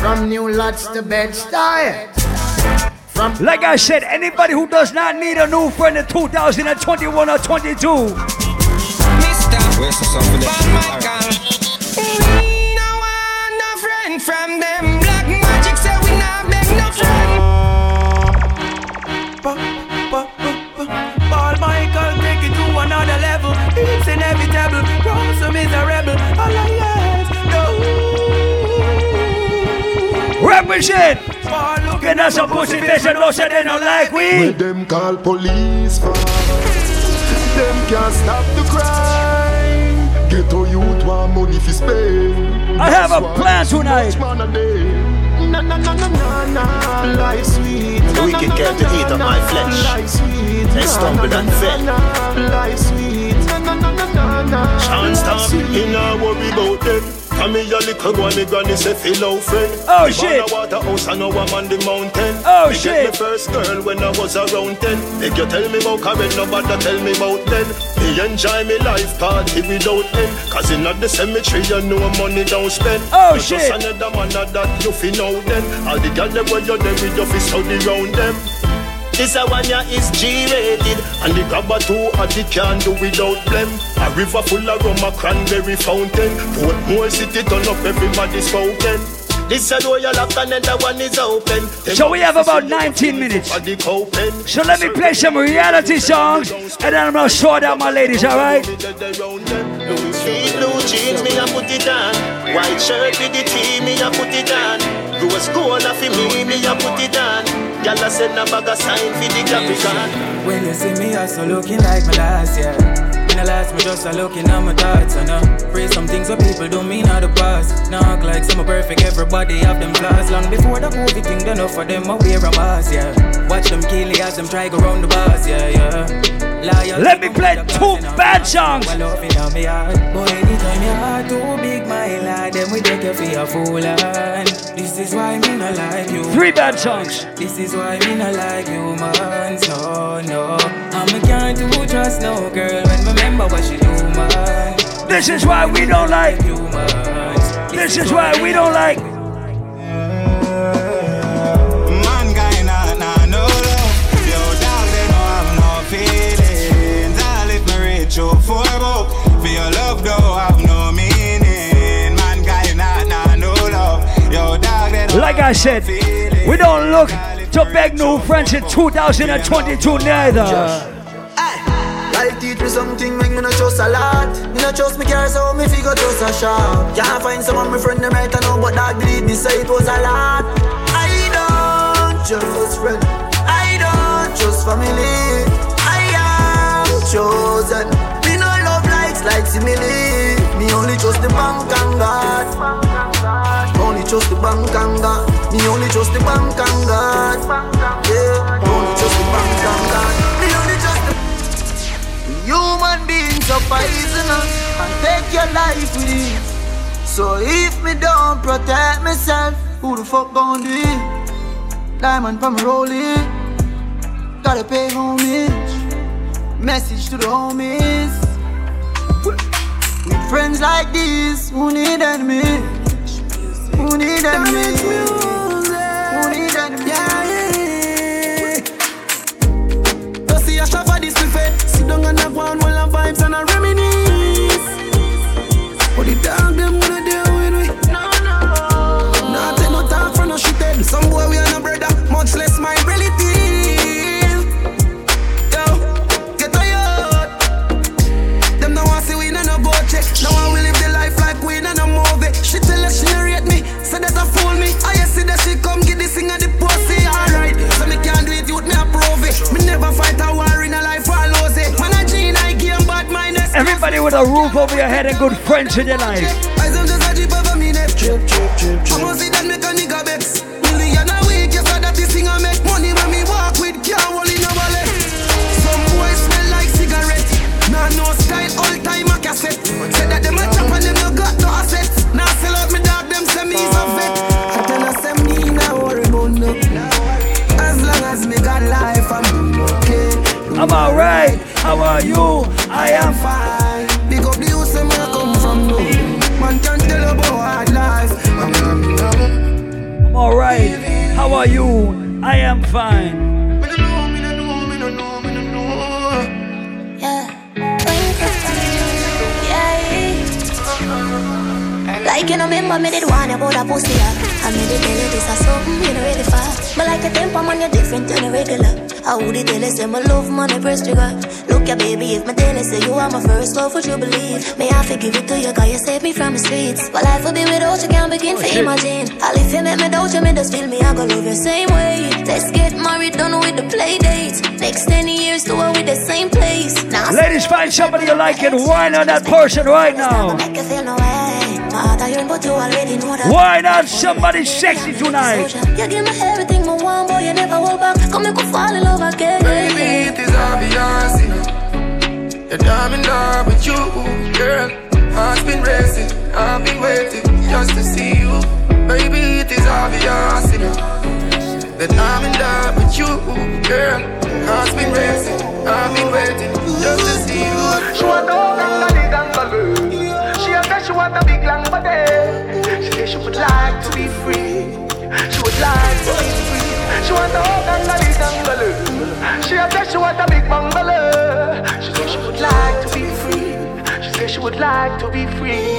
From New Lots to Bed-Stuy. Like I said, anybody who does not need a new friend in 2021 or 22. Where's the song for that? We no want no friend from them. Black magic say we not beg no friend. Paul Michael, take it to another level. It's inevitable. Grow so miserable. All I no. Represent! Get us some pussy face and no say they don't like When we. them call police for Them can't stop the crime Ghetto youth want money for spend I have a plan tonight. much man a day. Na na na na na na Life sweet The wicked came to eat up my flesh. Life sweet They stumbled and fell. Life sweet Na na na na na na Chance stop, he not worry about them. Come here, little boy, me granny say feel out friend. Oh, Me shit. born a water house and now I'm on the mountain. Oh, me shit. get me first girl when I was around ten. Make you tell me about Karen, nobody tell me about then. Me enjoy me life party without end. Cause in the cemetery you know money don't spend. Oh, You shit. Just another man that you fi know then. All the girls them where you there with you fi study round them. This a one ya is G-rated And the grabber too hot it can't do without blem A river full of rum, a cranberry fountain Portmore city turn up, everybody spoken This a door you lock and then the one is open So we have about 19 minutes. So let me play some reality songs and then I'm gonna sort out my ladies, alright? Blue jeans, me a put it on. White shirt with the tee, me a put it on. Rose gold fi me, me a put it on. Gyal a send a bag of sign fi the Capricorn. When you see me, I so looking like my last year. In the last, me just a looking at my thoughts. And uh, pray some things what people don't mean out the past. Now act like some perfect, everybody have them flaws. Long before the COVID thing, done enough for them, I wear a mask, yeah. Watch them kill as them try go round the bars, yeah, yeah. Liar, Let me play two bad songs. I love it on heart. Boy, anytime your heart too big, my lad, then we take you for a fool. And this is why me not like you. Three bad songs. This is why me not like you, man. So no, I'm can't do trust no girl when remember what she do, man. This is why we don't like. you, man. This is why we don't like. Man guy nah nah no feelings. I liberate you forever. For your love Yo dog they Like I said, we don't look to beg new friends in 2022 neither. Life teach me something, make me not trust a lot. Me not trust me care, so me figure trust a shot. Can't find someone, my friend, them right I know, but that believe me, say it was a lot. I don't trust friend, I don't trust family. I am chosen. Me no love likes like simile. Me only trust the bank and God. Only trust the bank and God. Me only trust the bank and God. Yeah, only trust the bank and God. Me only trust the Human beings are poisonous and take your life with it. So if me don't protect myself, who the fuck gon' do it? Diamond from rolling, gotta pay homage. Message to the homies. With friends like this, who need enemies? Who need enemies? Who need enemies? Don't see a shop for this buffet. Sit down and have one of vibes and a mind. Everybody with a roof over your head and good friends in your life. Fine. Like you know, remember me did one about a pussy yeah. I made it tell you this is something you know ready for. But like a temper man, you're different than a regular. I would it tell you say my love money press trigger. Look ya baby, if my tell you say you are my first love, would you believe? May I forgive it to you, cause you saved me from the streets. But life will be without you, can't begin oh, to imagine. I'll if you make me doubt you, me just feel me, I go love you same way. Let's get married, done with the play dates. Next 10 years, do it with the same place. Now, Ladies, find somebody you like and whine on that person right now. make you feel no way. My heart iron, but you already know that. Why not somebody sexy tonight? You give me everything, my one boy, you never hold back. Come make me fall in love again. Baby, it is obvious, you know. That I'm in love with you, girl. Heart's been racing, I've been waiting just to see you. Baby, it is obvious, you know. That I'm in love with you, girl. Heart's been racing, I've been waiting just to see you. She want a gangali gangalu. She a say she want a big long body. Eh. She said she would like to be free. She would like to be free. She want a gangali gangalu. She a say she want a big bungalow. She she like to be free. She say she would like to be free.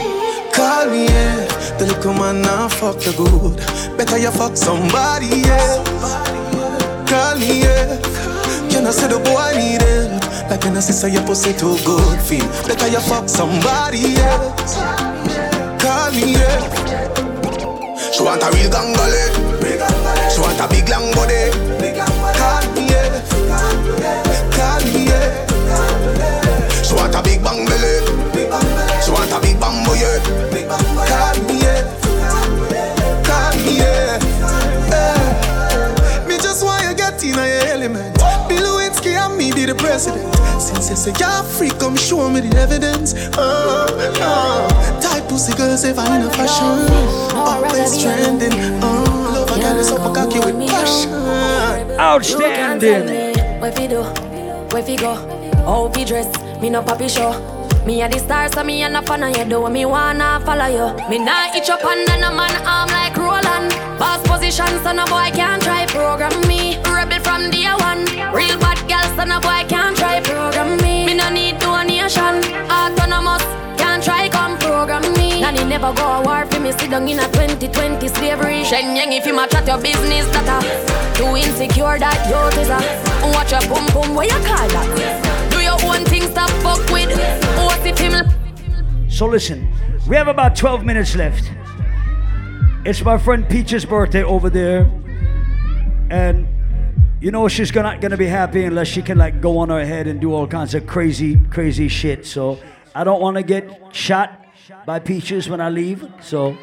Call me, yeah. The little man now fuck you good. Better you fuck somebody else. Call me, yeah. Can I say the boy need help? Like when I say your pussy too good feel. Better you fuck somebody else. Call me, yeah. She want a real. She want a big long body. Call me, yeah. Element. Bill Lewinsky and me be the president. Since you say you're free, come show me the evidence. Oh, oh. Tight pussy girls ever in a fashion. Always trending. Oh, love a girl is up a cocky with passion. Outstanding. Where fi do? Where fi go? How fi dress? Me no papi show. Me a the star, so me a no fan of you. Do me wanna follow you. Me nah itch up under no man arm like Roland. Boss position, so no boy can't try program me. Rebel from day one. Real bad girl, so no boy can't try program me. Me no need donation. Autonomous, can't try come program me. Nanny never go a war for me. Sit down in a 2020 slavery. Shen yang if you match at your business, that a too insecure that you is. Watch your boom boom, what you call that? Do your own thing, stop fuck with. So listen, we have about 12 minutes left. It's my friend Peach's birthday over there. And you know she's gonna gonna be happy unless she can like go on her head and do all kinds of crazy, crazy shit. So I don't wanna get shot by Peaches when I leave. So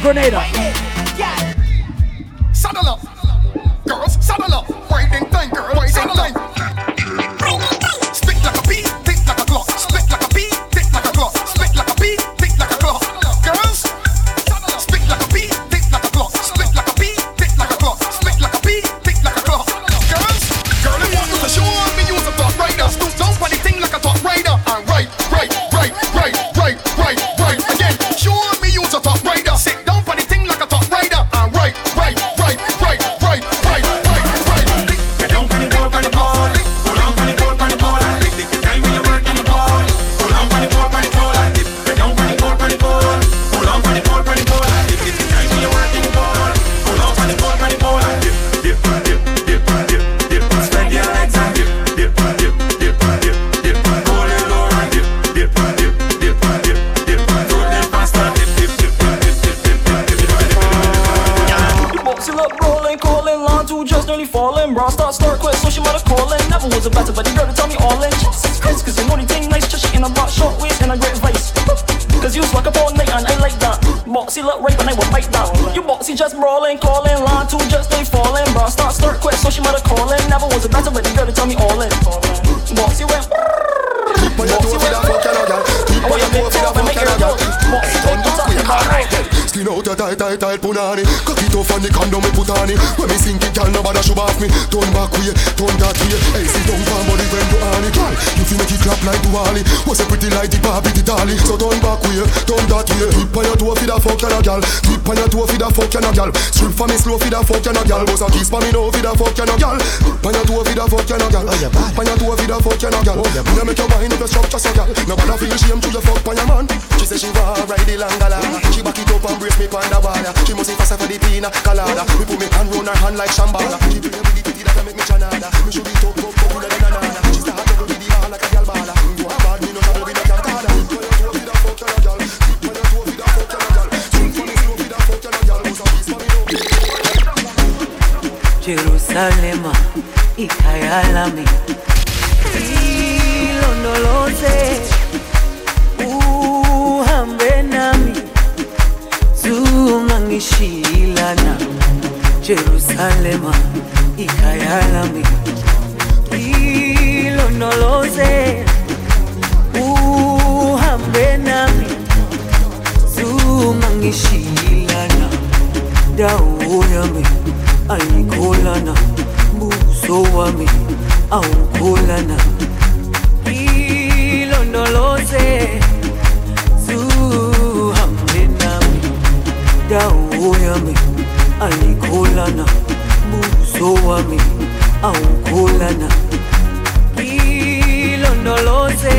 Grenada. gal. Tip on your toe fi da fuck ya, no gal. Strip for me slow fi da fuck ya, no gal. Bust a kiss for me no fi da fuck ya, no gal. Tip on your toe fi da fuck you no gal. Oh, Tip on your toe fi da fuck you no gal. Oh, me make your mind up, you structure so gal. No bother feel shame to the fuck on your man. She say she wanna ride the langala. Hmm? She back it up and brace me pon the wall. She must be faster for the pina colada. Hmm? We put me hand round her hand like shambala. She do with the titty that make me chanada. Me should be top top top than a nana. ikalema ikayalami. Ilondoloze uhambe nami. Zungangishilana jerusalema ikayalami. Ilondoloze uhambe nami. Zungangishilana dawo yami ayikholana uso wami au kulana ilondoloze zuhambe nami dawo yami ayikulana buso wami au kulana ilondoloze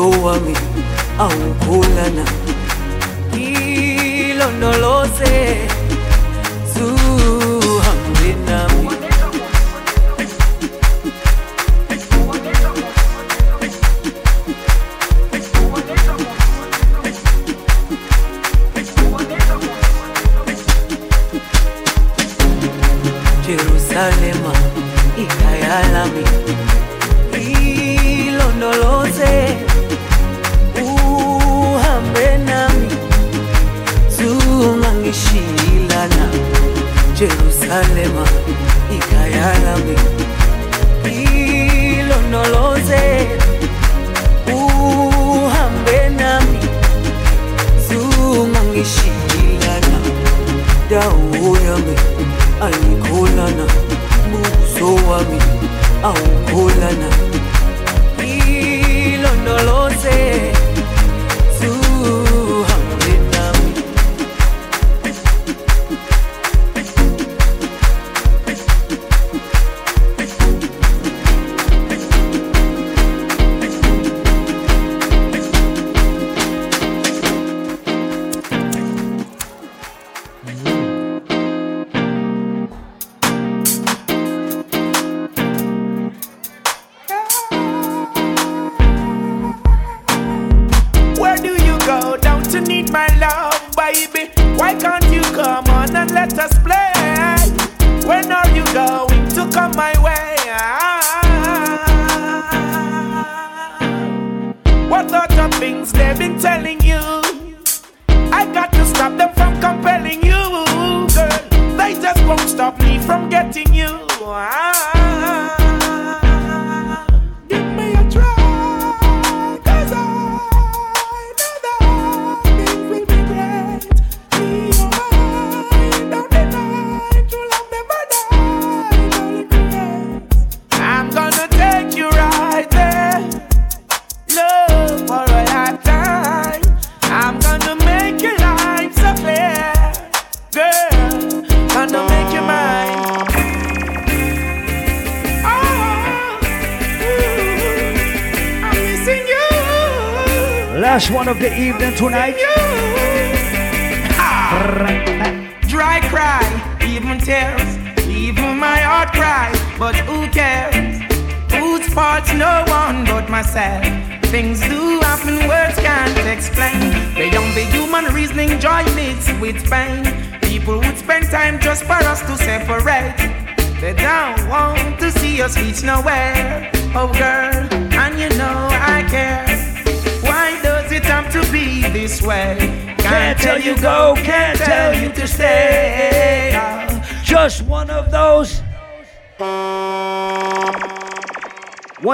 tuwami au kulana ilonnoloze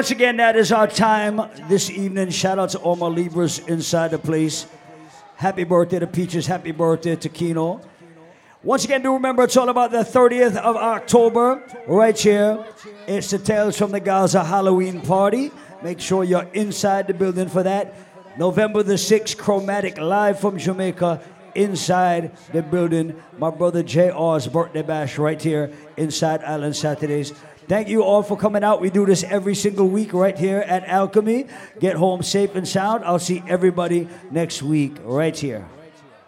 once again, that is our time this evening. Shout out to all my Libras inside the place. Happy birthday to Peaches. Happy birthday to Kino. Once again, do remember it's all about the 30th of October right here. It's the Tales from the Gaza Halloween party. Make sure you're inside the building for that. November the 6th, Chromatic live from Jamaica inside the building. My brother JR's birthday bash right here inside Island Saturdays. Thank you all for coming out. We do this every single week right here at Alchemy. Get home safe and sound. I'll see everybody next week right here.